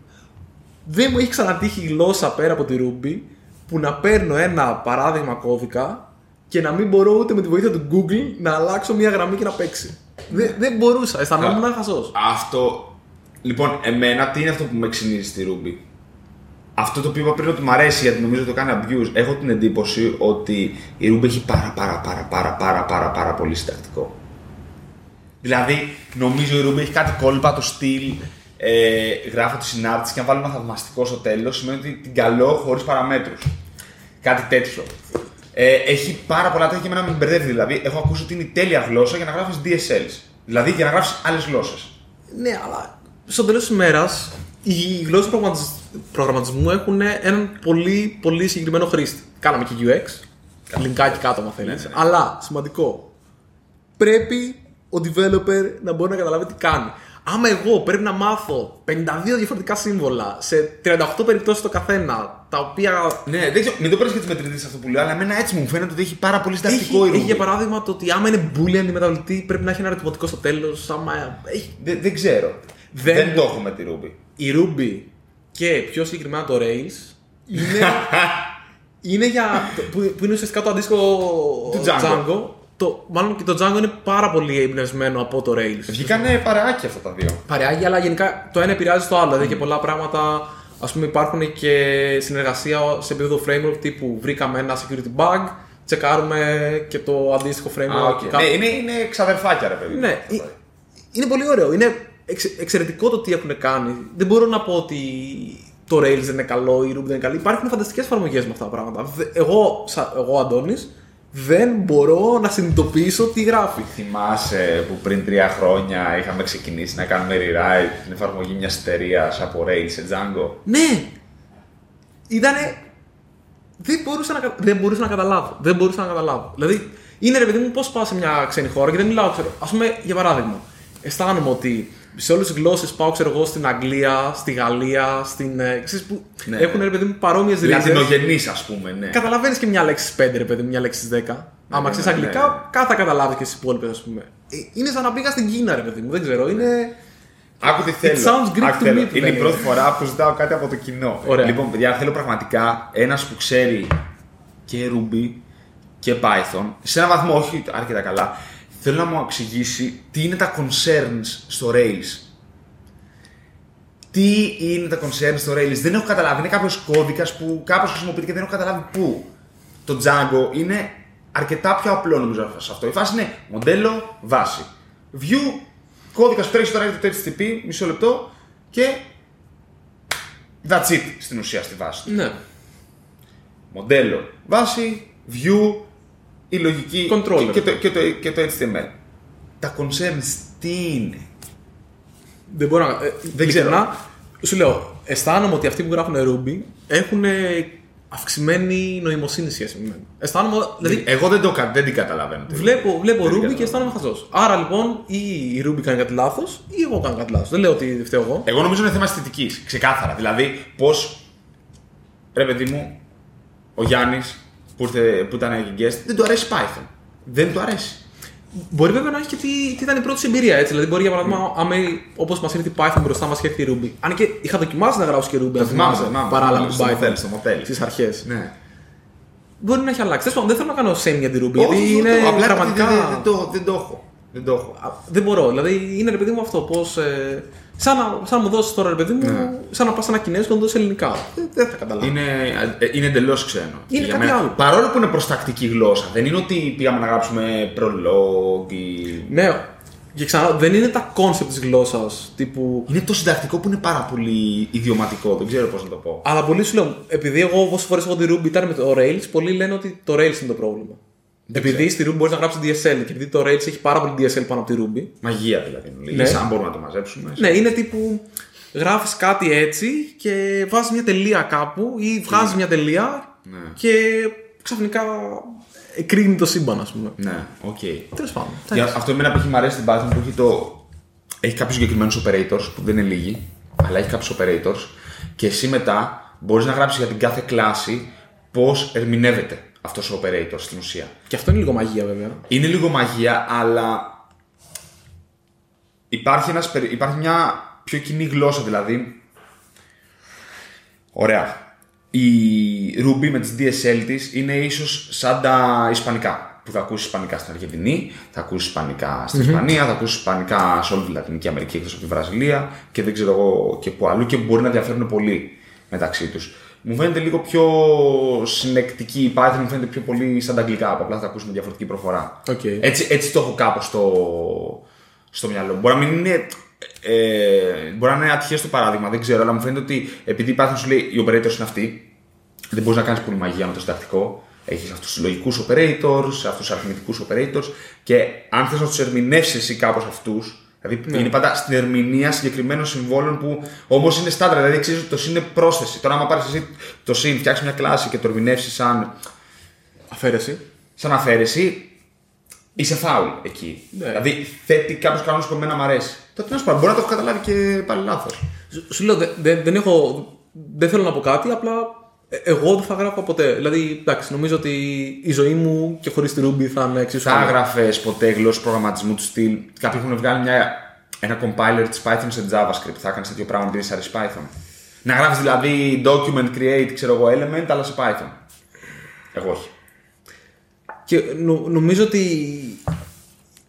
Δεν μου έχει ξανατύχει γλώσσα πέρα από τη Ruby που να παίρνω ένα παράδειγμα κώδικα και να μην μπορώ ούτε με τη βοήθεια του Google να αλλάξω μια γραμμή και να παίξει. Δεν, δεν μπορούσα, αισθανόμουν χαζό. Αυτό. Λοιπόν, εμένα τι είναι αυτό που με εξυνίζει στη Ruby. Αυτό το οποίο είπα πριν ότι μου αρέσει γιατί νομίζω ότι το κάνει abuse. Έχω την εντύπωση ότι η Ruby έχει πάρα πάρα πάρα πάρα πάρα πάρα, πάρα πολύ συντακτικό. Δηλαδή, νομίζω η Ruby έχει κάτι κόλπα το στυλ. Ε, γράφω τη συνάρτηση και αν βάλω ένα θαυμαστικό στο τέλος σημαίνει ότι την καλώ χωρίς παραμέτρους. Κάτι τέτοιο. Ε, έχει πάρα πολλά τέτοια και εμένα με μπερδεύει. Δηλαδή, έχω ακούσει ότι είναι η τέλεια γλώσσα για να γράφεις DSLs. Δηλαδή για να γράψει άλλες γλώσσες. Ναι, αλλά στο τέλος της ημέρα οι γλώσσες προγραμματισμού έχουν έναν πολύ, πολύ συγκεκριμένο χρήστη. Κάναμε και UX. Λινκάκι κάτω, αν θέλεις. Ναι, ναι, ναι. Αλλά σημαντικό. Πρέπει ο developer να μπορεί να καταλάβει τι κάνει. Άμα εγώ πρέπει να μάθω 52 διαφορετικά σύμβολα σε 38 περιπτώσεις το καθένα, τα οποία. Ναι, δεν ξέρω, μην το παίρνεις και τις μετρητές αυτό που λέω, αλλά εμένα έτσι μου φαίνεται ότι έχει πάρα πολύ συντακτικό Έχει, η έχει για Ruby. παράδειγμα το ότι άμα είναι boolean αντιμεταβλητή πρέπει να έχει ένα αριθμητικό στο τέλος. Άμα... Έχει... Δεν, δεν ξέρω. Δεν- Δεν... το έχω με τη Ruby. Η Ruby και πιο συγκεκριμένα το Rails είναι, είναι για. που, που είναι ουσιαστικά το αντίστοιχο Του Django. Το, μάλλον και το Django είναι πάρα πολύ εμπνευσμένο από το Rails. Βγήκανε παρεάκι αυτά τα δύο. Παρεάγει, αλλά γενικά το ένα επηρεάζει το άλλο. Δηλαδή και πολλά πράγματα. Ας πούμε, υπάρχουν και συνεργασία σε επίπεδο framework τύπου βρήκαμε ένα security bug, τσεκάρουμε και το αντίστοιχο framework. Α, οκ. κάπου- Ναι, είναι, είναι ξαδερφάκια, ρε παιδί. ναι, ε- είναι πολύ ωραίο. Είναι εξ- εξαιρετικό το τι έχουν κάνει. Δεν μπορώ να πω ότι το Rails δεν είναι καλό, η Ruby δεν είναι καλή. Υπάρχουν φανταστικές εφαρμογές με αυτά τα πράγματα. Δε- Εγώ, σα- εγώ Αντώνης, δεν μπορώ να συνειδητοποιήσω τι γράφει. Θυμάσαι που πριν τρία χρόνια είχαμε ξεκινήσει να κάνουμε rewrite την εφαρμογή μιας εταιρείας από Rails σε Django; Ναι! Ήτανε. Δεν μπορούσα, να, κα- δεν μπορούσα να καταλάβω. Δεν μπορούσα να καταλάβω. Δηλαδή, είναι ρε παιδί μου, πώς πάω σε μια ξένη χώρα και δεν μιλάω, ξέρω. Α πούμε, για παράδειγμα, αισθάνομαι ότι σε όλες τις γλώσσες πάω, ξέρω εγώ, στην Αγγλία, στη Γαλλία, στην. ε, ξέρεις, που Ναι, έχουν ναι. ρε παιδί μου παρόμοιες ρίζες. Λατινογενή, ας πούμε, ναι. Καταλαβαίνεις και μια λέξη στι 5, ρε παιδί μου, μια λέξη στι 10. Άμα ναι, ξέρεις ναι, αγγλικά, ναι. κάθε θα καταλάβεις και στι υπόλοιπε, ας πούμε. Ε, Είναι σαν να πήγα στην Κίνα, ρε παιδί μου, δεν ξέρω. Είναι. Άκου τι θέλω. sounds Greek Άκου to θέλω. me που Είναι η δεν πρώτη είναι. φορά που ζητάω κάτι από το κοινό. Ωραία. Λοιπόν, παιδιά, θέλω πραγματικά ένας που ξέρει και Ruby και Python, σε έναν βαθμό όχι αρκετά καλά, θέλω να μου εξηγήσει τι είναι τα concerns στο Rails. Τι είναι τα concerns στο Rails. Δεν έχω καταλάβει. Είναι κάποιος κώδικας που κάπως χρησιμοποιείται και δεν έχω καταλάβει πού. Το Django είναι αρκετά πιο απλό νομίζω σε αυτό. Η φάση είναι μοντέλο, βάση. View, κώδικας που τρέχει τώρα για το HTTP, μισό λεπτό και that's it στην ουσία στη βάση. του. Ναι. Μοντέλο, βάση, view, η λογική Controller. και, και, το, και, το, και το HTML. Τα concerns τι είναι; Δεν μπορώ να. ε, Δεν ειλικρινά, Σου λέω, αισθάνομαι ότι αυτοί που γράφουν Ruby έχουν αυξημένη νοημοσύνη σχέση με μένα. Αισθάνομαι. Δηλαδή, Εγώ δεν, το, κα- δεν την καταλαβαίνω. βλέπω, βλέπω Δεν Ruby καταλαβαίνω. και αισθάνομαι χαζός. Άρα λοιπόν, ή η Ruby κάνει κάτι λάθος, ή εγώ κάνω κάτι λάθος. Δεν λέω ότι φταίω εγώ. Εγώ νομίζω είναι θέμα αισθητικής. Ξεκάθαρα. Δηλαδή, πώ. Ρε παιδί μου, ο Γιάννης που, ήρθε- που ήταν εκεί guest, δεν του αρέσει Python. Δεν του αρέσει. Μπορεί βέβαια να έχει και τι, τι ήταν η πρώτη σου εμπειρία έτσι. Δηλαδή, μπορεί για παράδειγμα, άμα όπως μας ήρθε η Python μπροστά μας και έρθει η Ruby. Αν και είχα δοκιμάσει να γράψω και Ruby, αν θυμάμαι, θυμάσαι, θυμάμαι, παράλληλα με θυμάμαι, την στο Python. μοντέλ, στο μοντέλ. Στις αρχές. Ναι. Μπορεί να έχει αλλάξει. Τέλος πάντων, δεν θέλω να κάνω shame για την Ruby, γιατί Όχι, είναι το- απλά πραγματικά. Δεν, δεν, δεν, το, δεν το έχω. Δεν το έχω. Α, Δεν μπορώ. Δηλαδή είναι ρε παιδί μου αυτό. Πώς, ε, σαν, να, σαν να μου δώσεις τώρα ρε παιδί μου, Ναι. σαν να πας ένα κινέζικο και να μου δώσεις ελληνικά. Δεν, δεν θα καταλάβω. Είναι, ε, είναι εντελώς ξένο. Είναι Για κάτι μένα. άλλο. Παρόλο που είναι προστακτική γλώσσα, δεν είναι ότι πήγαμε να γράψουμε prolog ή. Ναι, και ξανά, δεν είναι τα concept της γλώσσας τύπου. Είναι το συντακτικό που είναι πάρα πολύ ιδιωματικό. Δεν ξέρω πώς να το πω. Αλλά πολλοί σου λέω, επειδή εγώ όσες φορές έχω τη Ruby ήταν με το Rails, πολλοί λένε ότι το Rails είναι το πρόβλημα. Επειδή στη Ruby μπορείς να γράψεις DSL και επειδή το Rails έχει πάρα πολύ DSL πάνω από τη Ruby. Μαγεία δηλαδή. Ναι. Ναι. Σαν μπορούμε να το μαζέψουμε. Ναι, είναι τύπου γράφεις κάτι έτσι και βάζεις μια τελεία κάπου ή βγάζεις μια τελεία Ναι. και ξαφνικά εκρήγνυται το σύμπαν, ας πούμε. Ναι, οκ. Τέλος πάντων. Για αυτό εμένα που έχει μ' αρέσει στην Python που έχει το. Έχει κάποιους συγκεκριμένους operators που δεν είναι λίγοι, αλλά έχει κάποιους operators και εσύ μετά μπορείς να γράψεις για την κάθε κλάση πώς ερμηνεύεται αυτός ο operator στην ουσία. Και αυτό είναι λίγο μαγεία, βέβαια. Είναι λίγο μαγεία, αλλά υπάρχει, ένας, περι- υπάρχει μια πιο κοινή γλώσσα δηλαδή. Ωραία. Η Ruby με τις DSL της είναι ίσως σαν τα Ισπανικά. Που θα ακούσεις Ισπανικά στην Αργεντινή, θα ακούσεις Ισπανικά στην Ισπανία, θα ακούσεις Ισπανικά σε όλη τη Λατινική Αμερική εκτός από τη Βραζιλία και δεν ξέρω εγώ και που αλλού και μπορεί να διαφέρουν πολύ μεταξύ τους. Μου φαίνεται λίγο πιο συνεκτική η Python, μου φαίνεται πιο πολύ σαν τα αγγλικά, που απλά θα ακούσουμε διαφορετική προφορά. Οκ. Έτσι, έτσι το έχω κάπως στο, στο μυαλό μου. Μπορεί να μην είναι. Ε, μπορεί να είναι ατυχές το παράδειγμα, δεν ξέρω, αλλά μου φαίνεται ότι επειδή η Python σου λέει οι operators είναι αυτοί, δεν μπορείς να κάνεις πολύ μαγεία με το συντακτικό. Έχεις αυτούς τους λογικούς operators, αυτούς τους αριθμητικούς operators και αν θες να τους ερμηνεύσεις εσύ κάπως αυτούς, δηλαδή Ναι. είναι πάντα στην ερμηνεία συγκεκριμένων συμβόλων που όμως είναι στάνταρ, δηλαδή ξέρεις ότι το συν είναι πρόσθεση. Τώρα, άμα πάρεις εσύ το συν, φτιάξεις μια κλάση και το ερμηνεύσεις σαν, Αφαίρεση. σαν αφαίρεση, είσαι φάουλ εκεί. Ναι. Δηλαδή θέτει κάποιους κανόνες που εμένα μου αρέσει. Τότε να σου πω, μπορεί να το έχω καταλάβει και πάλι λάθος. Σου- Σου λέω, δεν, δεν, δεν έχω. Δεν θέλω να πω κάτι, απλά ε, εγώ δεν θα γράφω ποτέ. Δηλαδή, εντάξει, νομίζω ότι η ζωή μου και χωρίς τη Ruby θα είναι εξίσου. Θα καλή. έγραφε ποτέ γλώσσα προγραμματισμού του στυλ. Κάποιοι έχουν βγάλει μια, ένα compiler της Python σε JavaScript. Θα έκανε τέτοιο πράγμα επειδή σε αρέσει Python. Να γράφεις δηλαδή document create, ξέρω εγώ, element, αλλά σε Python. Εγώ όχι. Και νο- νομίζω ότι.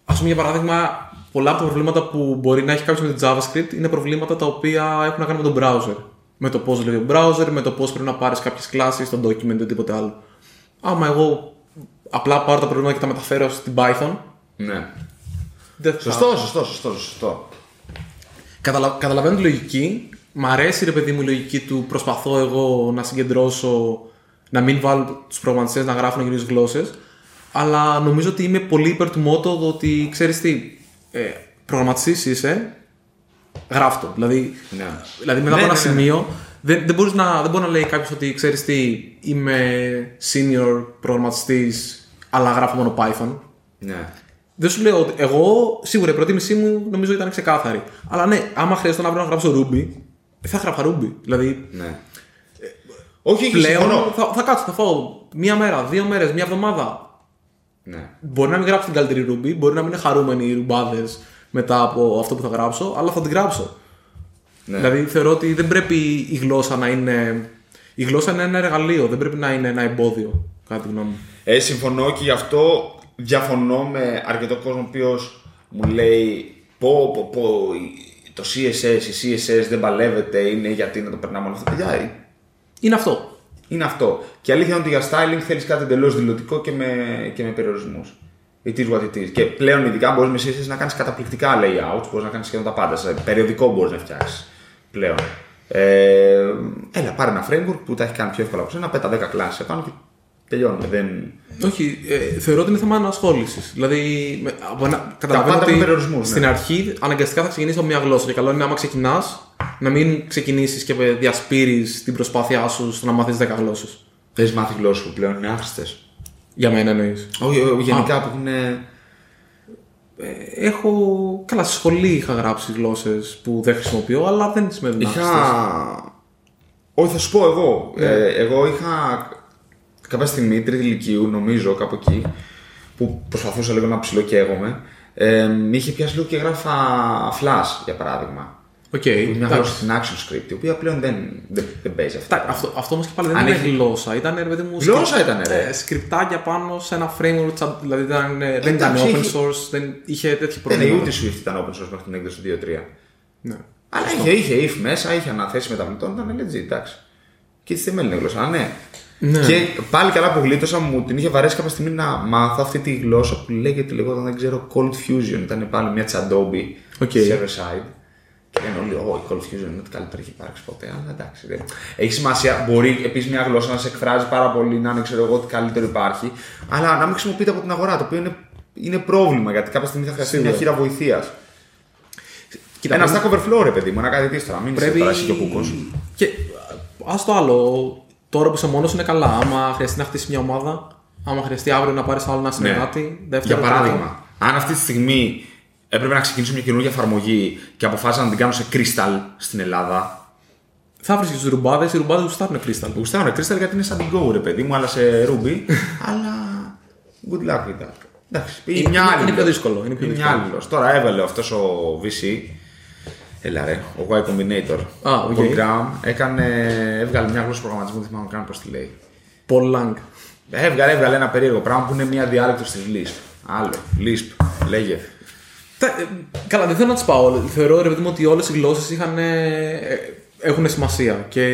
Α πούμε, για παράδειγμα, πολλά από τα προβλήματα που μπορεί να έχει κάποιος με το JavaScript είναι προβλήματα τα οποία έχουν να κάνουν με τον browser. Με το πώς δουλεύει ο browser, με το πώς πρέπει να πάρεις κάποιες κλάσεις στο document ή οτιδήποτε άλλο. Άμα εγώ απλά πάρω τα προβλήματα και τα μεταφέρω στην Python, Ναι. δεν θα. Σωστό, σωστό, σωστό, σωστό. Καταλα... Καταλαβαίνω τη λογική. Μ' αρέσει ρε παιδί μου η λογική του προσπαθώ εγώ να συγκεντρώσω, να μην βάλω τους προγραμματιστές να γράφουν γύρω γλώσσες. Αλλά νομίζω ότι είμαι πολύ υπέρ του μότο το ότι ξέρεις τι, ε, προγραμματιστής είσαι, γράφτο. Δηλαδή, Ναι. δηλαδή μετά Ναι, από ένα ναι, ναι. σημείο δεν, δεν, μπορείς να, δεν μπορεί να λέει κάποιος ότι ξέρεις τι, είμαι senior προγραμματιστής, αλλά γράφω μόνο Python. Ναι. Δεν σου λέω ότι εγώ σίγουρα η προτίμησή μου νομίζω ήταν ξεκάθαρη. Αλλά ναι, άμα χρειαστεί αύριο να γράψω Ruby, θα έγραφα Ruby. Δηλαδή ναι. Όχι, όχι, πλέον συμφωνώ. θα, θα κάτσω, θα φάω μία μέρα, δύο μέρες, μία εβδομάδα. Ναι. Μπορεί να μην γράψω την καλύτερη Ruby, μπορεί να μην είναι χαρούμενοι οι ρουμπάδε μετά από αυτό που θα γράψω, αλλά θα την γράψω. Ναι. Δηλαδή θεωρώ ότι δεν πρέπει η γλώσσα να είναι. Η γλώσσα είναι ένα εργαλείο, δεν πρέπει να είναι ένα εμπόδιο, κατά τη γνώμη μου. Ε, συμφωνώ και γι' αυτό διαφωνώ με αρκετό κόσμο ο οποίος μου λέει πω, πω, πω, το CSS, η CSS δεν παλεύεται, είναι γιατί να το περνάμε όλα αυτά. Παιδιά, Είναι αυτό. είναι αυτό. Και η αλήθεια είναι ότι για styling θέλεις κάτι εντελώς δηλωτικό και με, και με περιορισμούς. It is what it is. Και πλέον, ειδικά, μπορείς μες CSS να κάνεις καταπληκτικά layouts, μπορείς να κάνεις σχεδόν τα πάντα. Σε περιοδικό μπορείς να φτιάξεις πλέον. Ε, έλα, πάρε ένα framework που τα έχει κάνει πιο εύκολα από σένα, πέτα 10 κλάσει επάνω και τελειώνουμε. Δεν... Όχι, ε, θεωρώ ότι είναι θέμα ανασχόλησης. Δηλαδή, με, από ένα, καταλαβαίνω πάντα με ότι περιορισμούς, ναι. στην αρχή αναγκαστικά θα ξεκινήσεις από μια γλώσσα. Και καλό είναι άμα ξεκινάς να μην ξεκινήσεις και διασπείρεις την προσπάθειά σου στο να μάθεις 10 γλώσσες. Θες μάθεις γλώσσε που πλέον είναι άχρηστες. Για μένα εννοείς. Όχι, όχι, γενικά που έχουν. Έχω. Καλά, στη σχολή είχα γράψει γλώσσες που δεν χρησιμοποιώ, αλλά δεν σημαίνει να Είχα. Όχι, θα σου πω εγώ. Ε, εγώ είχα κάποια στιγμή, τρίτη ηλικίου, νομίζω, κάπου εκεί, που προσπαθούσα λίγο να ψιλοκαίγομαι. Ε, με είχε πιάσει λίγο και γράφα flash, για παράδειγμα. Οκ, Μια εντάξει. γλώσσα στην action script, η οποία πλέον δεν, δεν, δεν παίζει αυτό. Εντάξει, Αυτό, αυτό όμως και πάλι δεν Αν είναι έχει- γλώσσα. Ήταν ρε παιδί μου. Γλώσσα σκρι- ήταν, ρε. ε, σκριπτάκια πάνω σε ένα framework. τσα- Δηλαδή ήταν, ε, δεν ήταν Εντάξει, open είχε- source, δεν είχε τέτοια Δεν προβλήματα. είναι ούτε η Swift ήταν open source μέχρι την έκδοση του 2.3. Ναι. Αλλά είχε, είχε if μέσα, είχε αναθέσει μεταβλητών, ήταν legit, εντάξει. Και τη είναι γλώσσα, α, ναι. Ναι. Και πάλι καλά που γλίτωσα, μου την είχε βαρέσει κάποια στιγμή να μάθω αυτή τη γλώσσα που λέγεται λεγόταν, δεν ξέρω, ColdFusion. Ήταν πάλι μια τσαντόμπι OK. server side. Και λένε όλοι, Ω, η ColdFusion είναι ό,τι καλύτερο έχει υπάρξει ποτέ. Αλλά εντάξει, δεν. Έχει σημασία. Μπορεί επίσης μια γλώσσα να σε εκφράζει πάρα πολύ, να είναι ξέρω εγώ ό,τι καλύτερο υπάρχει, αλλά να μην χρησιμοποιείται από την αγορά. Το οποίο είναι, είναι πρόβλημα γιατί κάποια στιγμή θα χρειαστεί μια Σίγουρα. χείρα βοηθείας. Κοίτα, Ένα πρέπει- stack overflow, ρε παιδί μου, ένα κάτι τώρα. Μην Πρέπει. πρέπει... τώρα εσύ και ο Κούκος. Και α το άλλο. Τώρα που είσαι μόνος είναι καλά. Άμα χρειαστεί να χτίσει μια ομάδα, άμα χρειαστεί αύριο να πάρεις άλλο ένα συνεργάτη, Ναι. Για δεύτερο. παράδειγμα, αν αυτή τη στιγμή έπρεπε να ξεκινήσω μια καινούργια εφαρμογή και αποφάσισα να την κάνω σε Crystal στην Ελλάδα. Θα βρεις τους ρουμπάδες, οι ρουμπάδες γουστάρουν Crystal. Γουστάρω ρε Crystal γιατί είναι σαν την Go, ρε παιδί μου, αλλά σε Ruby. αλλά good luck with that. Εντάξει, Είναι- μια είναι- άλλη είναι πιο γλώσσα. δύσκολο, είναι πιο μια δύσκολο. άλλη γλώσσα. Τώρα έβαλε αυτός ο VC. Έλα ρε, ο Y Combinator. Α, οκ. Ο Graham έκανε, έβγαλε μια γλώσσα προγραμματισμού, δεν θυμάμαι καν πώς τη λέει. Paul Lang. Έβγαλε, έβγαλε ένα περίεργο πράγμα που είναι μια διάλεκτο της Lisp. Άλλο, Lisp, λέγε. Τα- ε, Καλά, δεν θέλω να τις πάω. Θεωρώ ρε παιδί μου ότι όλες οι γλώσσες έχουν σημασία. Και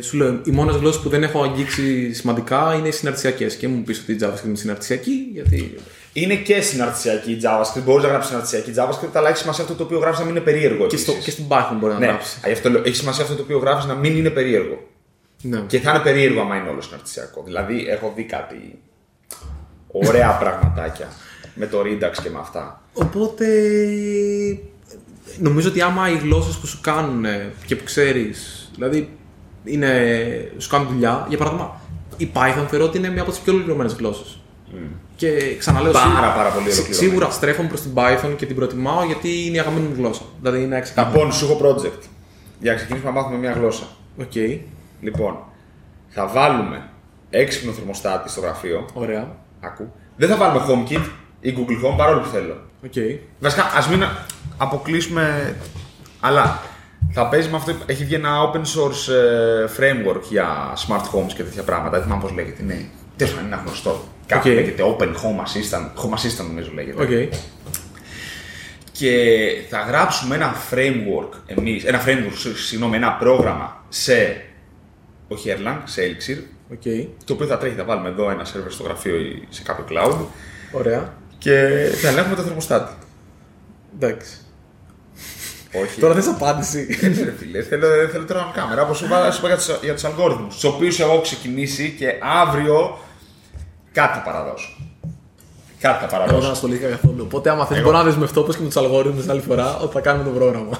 σου λέω, οι μόνες γλώσσες που δεν έχω αγγίξει σημαντικά είναι οι συναρτησιακές. Και μου πεις ότι η JavaScript είναι συναρτησιακή, γιατί. Είναι και συναρτησιακή η JavaScript. Μπορείς να γράψεις συναρτησιακή JavaScript, αλλά έχει σημασία αυτό το οποίο γράφει να μην είναι περίεργο. Και, στο, επίσης. και στην Python μπορεί να Ναι, γράψεις. γι' αυτό λέω, έχει σημασία αυτό το οποίο γράφεις να μην είναι περίεργο. Ναι. Και θα είναι περίεργο άμα είναι όλο συναρτησιακό. Δηλαδή, έχω δει κάτι ωραία πραγματάκια με το Redux και με αυτά. Οπότε νομίζω ότι άμα οι γλώσσες που σου κάνουν και που ξέρεις, δηλαδή είναι, σου κάνουν δουλειά, για παράδειγμα, η Python θεωρώ ότι είναι μια από τις πιο ολοκληρωμένες γλώσσες. Και ξαναλέω, Πάρα, σίγουρα- πάρα πολύ σί- ολοκληρωμένη. Σίγουρα στρέφομαι προς την Python και την προτιμάω γιατί είναι η αγαπημένη μου γλώσσα. Δηλαδή είναι ξεκάθαρο. Λοιπόν, σου έχω project. Για να ξεκινήσουμε να μάθουμε μια γλώσσα. Οκ, Λοιπόν, θα βάλουμε έξυπνο θερμοστάτη στο γραφείο. ωραία. Άκου. Δεν θα βάλουμε HomeKit ή Google Home παρόλο που θέλω. Οκ. Βασικά, ας μην αποκλείσουμε. Αλλά θα παίζει με αυτό. Έχει βγει ένα open source ε, framework για smart homes και τέτοια πράγματα. Δεν θυμάμαι πώς λέγεται. Ναι. Τέλος πάντων, είναι ένα γνωστό. Κάπου Οκ. λέγεται Open Home Assistant. Home Assistant νομίζω λέγεται. Οκ. Και θα γράψουμε ένα framework εμείς, ένα framework, συγγνώμη, ένα πρόγραμμα σε, όχι Erlang, σε Elixir, Οκ. το οποίο θα τρέχει, θα βάλουμε εδώ ένα server στο γραφείο ή σε κάποιο cloud Ωραία. Και θα ελέγχουμε το θερμοστάτη. Εντάξει. Όχι. Τώρα θες απάντηση. Ε, ρε φίλε, θέλω, θέλω τώρα κάμερα, όπως σου είπα, σου είπα για τους, για τους αλγόριθμους, τους οποίους εγώ έχω ξεκινήσει και αύριο κάτι θα παραδώσω. Κάτι θα Εγώ δεν παραδώσω. ασχολήθηκα καθόλου. Οπότε, άμα θες, Εγώ. μπορώ να δεσμευτώ όπως και με τους αλγόριθμους την άλλη φορά όταν θα κάνουμε το πρόγραμμα.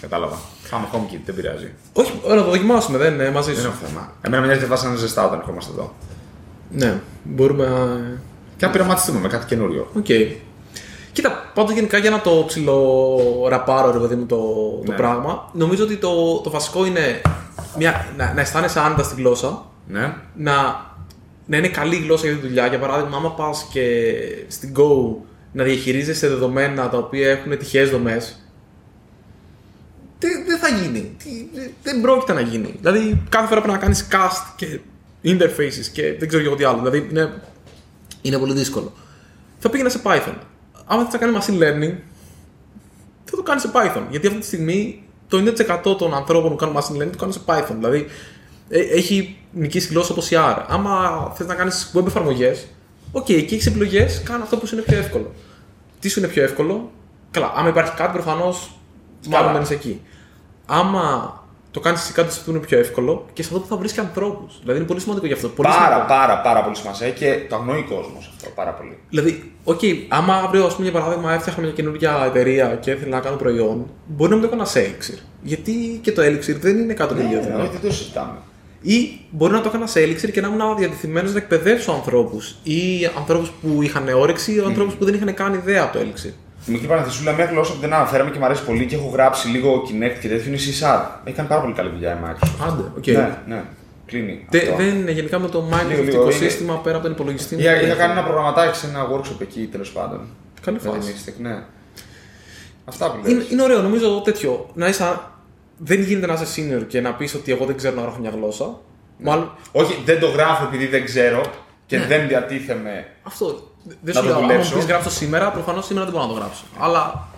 Κατάλαβα. Πάμε HomeKit, δεν πειράζει. Όχι, να το δοκιμάσουμε, δεν είμαι μαζί Δεν σου. έχω θέμα. Εμένα με νοιάζει ότι θα 'ναι ζεστά όταν ερχόμαστε εδώ. Ναι, μπορούμε να. Και να πειραματιστούμε με κάτι καινούριο. Οκ. Κοίτα, πάντως γενικά για να το ψιλοραπάρω ρε παιδί μου το, το Ναι. πράγμα, νομίζω ότι το, το βασικό είναι μια, να, να αισθάνεσαι άνετα στη γλώσσα, Ναι. να, να είναι καλή γλώσσα για τη δουλειά. Για παράδειγμα, άμα πας και στην Go να διαχειρίζεσαι δεδομένα τα οποία έχουν τυχαίες δομές, δεν δεν θα γίνει. Τι- δεν- Δεν πρόκειται να γίνει. Δηλαδή, κάθε φορά πρέπει να κάνεις cast και interfaces και δεν ξέρω και εγώ τι άλλο. Δηλαδή, είναι, είναι πολύ δύσκολο. Θα πήγαινε σε Python. Άμα θες να κάνει machine learning, θα το κάνεις σε Python. Γιατί αυτή τη στιγμή το 90% των ανθρώπων που κάνουν machine learning το κάνουν σε Python. Δηλαδή, ε, έχει νικήσει γλώσσα όπως η R. Άμα θες να κάνεις web εφαρμογές, οκ, εκεί έχεις επιλογές, κάνε αυτό που σου είναι πιο εύκολο. Τι σου είναι πιο εύκολο, καλά. Άμα υπάρχει κάτι, προφανώς μάλλον μένεις εκεί. Άμα το κάνεις εσύ κάτι που είναι πιο εύκολο και σε αυτό που θα βρεις και ανθρώπους. Δηλαδή είναι πολύ σημαντικό γι' αυτό. Πολύ Πάρα, σημαντικό. πάρα, πάρα πολύ σημασία και το αγνοεί ο κόσμος αυτό πάρα πολύ. Δηλαδή, οκ, άμα αύριο, ας πούμε, για παράδειγμα, έφτιαχνα μια καινούργια εταιρεία και ήθελα να κάνω προϊόν, μπορεί να μην το έκανα σε Elixir. Γιατί και το Elixir δεν είναι κάτι τέλειο. Ναι, όχι, δεν το συζητάμε. Ή μπορεί να το έκανα σε Elixir και να ήμουν διατεθειμένος να εκπαιδεύσω ανθρώπους. Ή ανθρώπους που είχαν όρεξη ή ανθρώπους που δεν είχαν καν ιδέα από το Elixir. Μικρή παρενθεσούλα, μια γλώσσα που δεν αναφέραμε και μου αρέσει πολύ και έχω γράψει λίγο Kinect και τέτοιο είναι η C-Sharp. Έχει κάνει πάρα πολύ καλή δουλειά η Microsoft. Άντε, οκ. Ναι, ναι. Κλείνει. Τε- αυτό. δεν είναι γενικά με το Λίγο, Microsoft λίγο, οικοσύστημα πέρα από τον υπολογιστή. Είχα, δεν είχα έχει. κάνει ένα προγραμματάκι σε ένα workshop εκεί τέλος πάντων. Καλή Με την φάση. Mixtec, ναι. Αυτά που Είναι, λες. είναι ωραίο, νομίζω τέτοιο. Να είσαι. Δεν γίνεται να είσαι senior και να πεις ότι εγώ δεν ξέρω να γράφω μια γλώσσα. Μάλλον Όχι, δεν το γράφω επειδή δεν ξέρω και Ναι. δεν διατίθεμαι. Αυτό. Δεν Να σου το λέω, άμα δουλέψω. μου πεις γράψω σήμερα, προφανώς σήμερα δεν μπορώ να το γράψω. Αλλά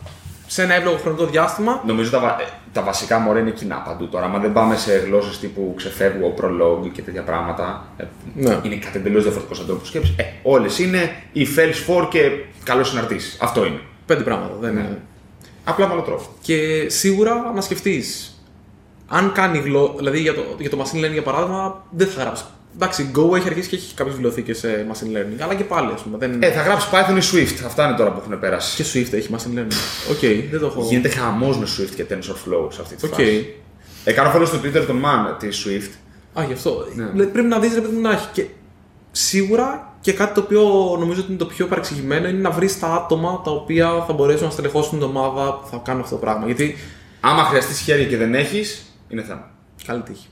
σε ένα εύλογο χρονικό διάστημα. Νομίζω τα, βα- ε, τα βασικά μωρέ είναι κοινά παντού τώρα. Αν δεν πάμε σε γλώσσες τύπου ξεφεύγω, prolog και τέτοια πράγματα. ε, Ναι. Είναι κάτι εντελώς διαφορετικό τρόπο σκέψη. Ε, Όλες είναι η Fels 4 και καλός συναρτήσεις. Αυτό είναι. Πέντε πράγματα. Δεν Ναι. είναι. Απλά με άλλο τρόπο. Και σίγουρα να σκεφτείς. Αν κάνει γλώσσα. Δηλαδή για το, για το machine learning για παράδειγμα, δεν θα γράψεις. Εντάξει, Go έχει αρχίσει και έχει κάποιες βιβλιοθήκες σε machine learning. Αλλά και πάλι, ας πούμε. Δεν... Ε, θα γράψεις Python ή Swift. Αυτά είναι τώρα που έχουν περάσει. Και Swift έχει machine learning. Οκ, δεν το έχω. Γίνεται χαμός με Swift και TensorFlow σε αυτή τη Οκ. φάση. Ε, κάνω follow στο Twitter τον Man τη Swift. Α, γι' αυτό. Ναι. Δηλαδή, Πρέπει να δεις ρε παιδί μου να έχει. Και σίγουρα και κάτι το οποίο νομίζω ότι είναι το πιο παρεξηγημένο είναι να βρεις τα άτομα τα οποία θα μπορέσουν να στελεχώσουν την ομάδα που θα κάνουν αυτό το πράγμα. Γιατί. Άμα χρειαστείς χέρια και δεν έχεις, είναι θέμα. Καλή τύχη.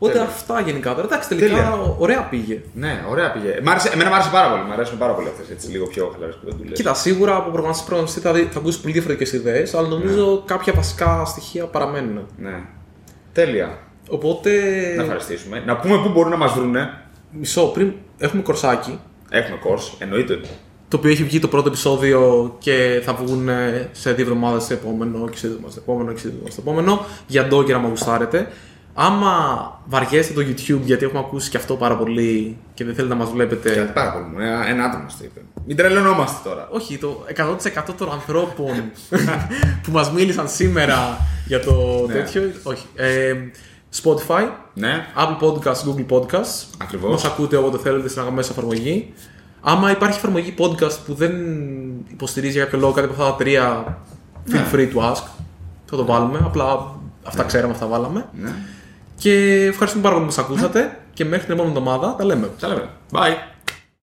Οπότε Τέλεια. αυτά γενικά. τώρα. Εντάξει, τελικά Τέλεια. ωραία πήγε. Ναι, ωραία πήγε. Μ' άρεσε, εμένα μου άρεσε πάρα πολύ. Μ' αρέσουν πάρα πολύ αυτές έτσι λίγο πιο χαλαρές που δεν του λες. Κοίτα, σίγουρα από προγραμματιστή προγραμματιστή θα, δει- θα ακούσει πολύ διαφορετικές ιδέες, αλλά νομίζω κάποια βασικά στοιχεία παραμένουν. Ναι. Τέλεια. Οπότε. Να ευχαριστήσουμε. Να πούμε πού μπορούν να μας βρούνε. Μισό, πριν έχουμε κορσάκι. Έχουμε course, εννοείται. Το οποίο έχει βγει το πρώτο επεισόδιο και θα βγουν ε, σε δύο εβδομάδες στο επόμενο και σε δύο εβδομάδες στο επόμενο και σε δύο εβδομάδες στο επόμενο. Για ντόκερα, άμα γουστάρετε. Άμα βαριέστε το YouTube, γιατί έχουμε ακούσει και αυτό πάρα πολύ και δεν θέλετε να μας βλέπετε. Κάτι πάρα πολύ. μου. Ένα, ένα άτομο το είπε. Μην τρελαινόμαστε τώρα. Όχι, το 100% των ανθρώπων που μας μίλησαν σήμερα για το Ναι. τέτοιο. Όχι. Ε, Spotify, Ναι, Apple Podcasts, Google Podcasts. Ακριβώς. Μας ακούτε όποτε θέλετε στην αγαπημένη σας εφαρμογή. Άμα υπάρχει εφαρμογή podcast που δεν υποστηρίζει για κάποιο λόγο κάτι από αυτά τα τρία, feel Ναι. free to ask. Θα το βάλουμε. Απλά αυτά ξέραμε, αυτά βάλαμε. ναι. Και ευχαριστούμε πάρα πολύ που μας ακούσατε. Και μέχρι την επόμενη εβδομάδα τα λέμε. Τα λέμε. Bye.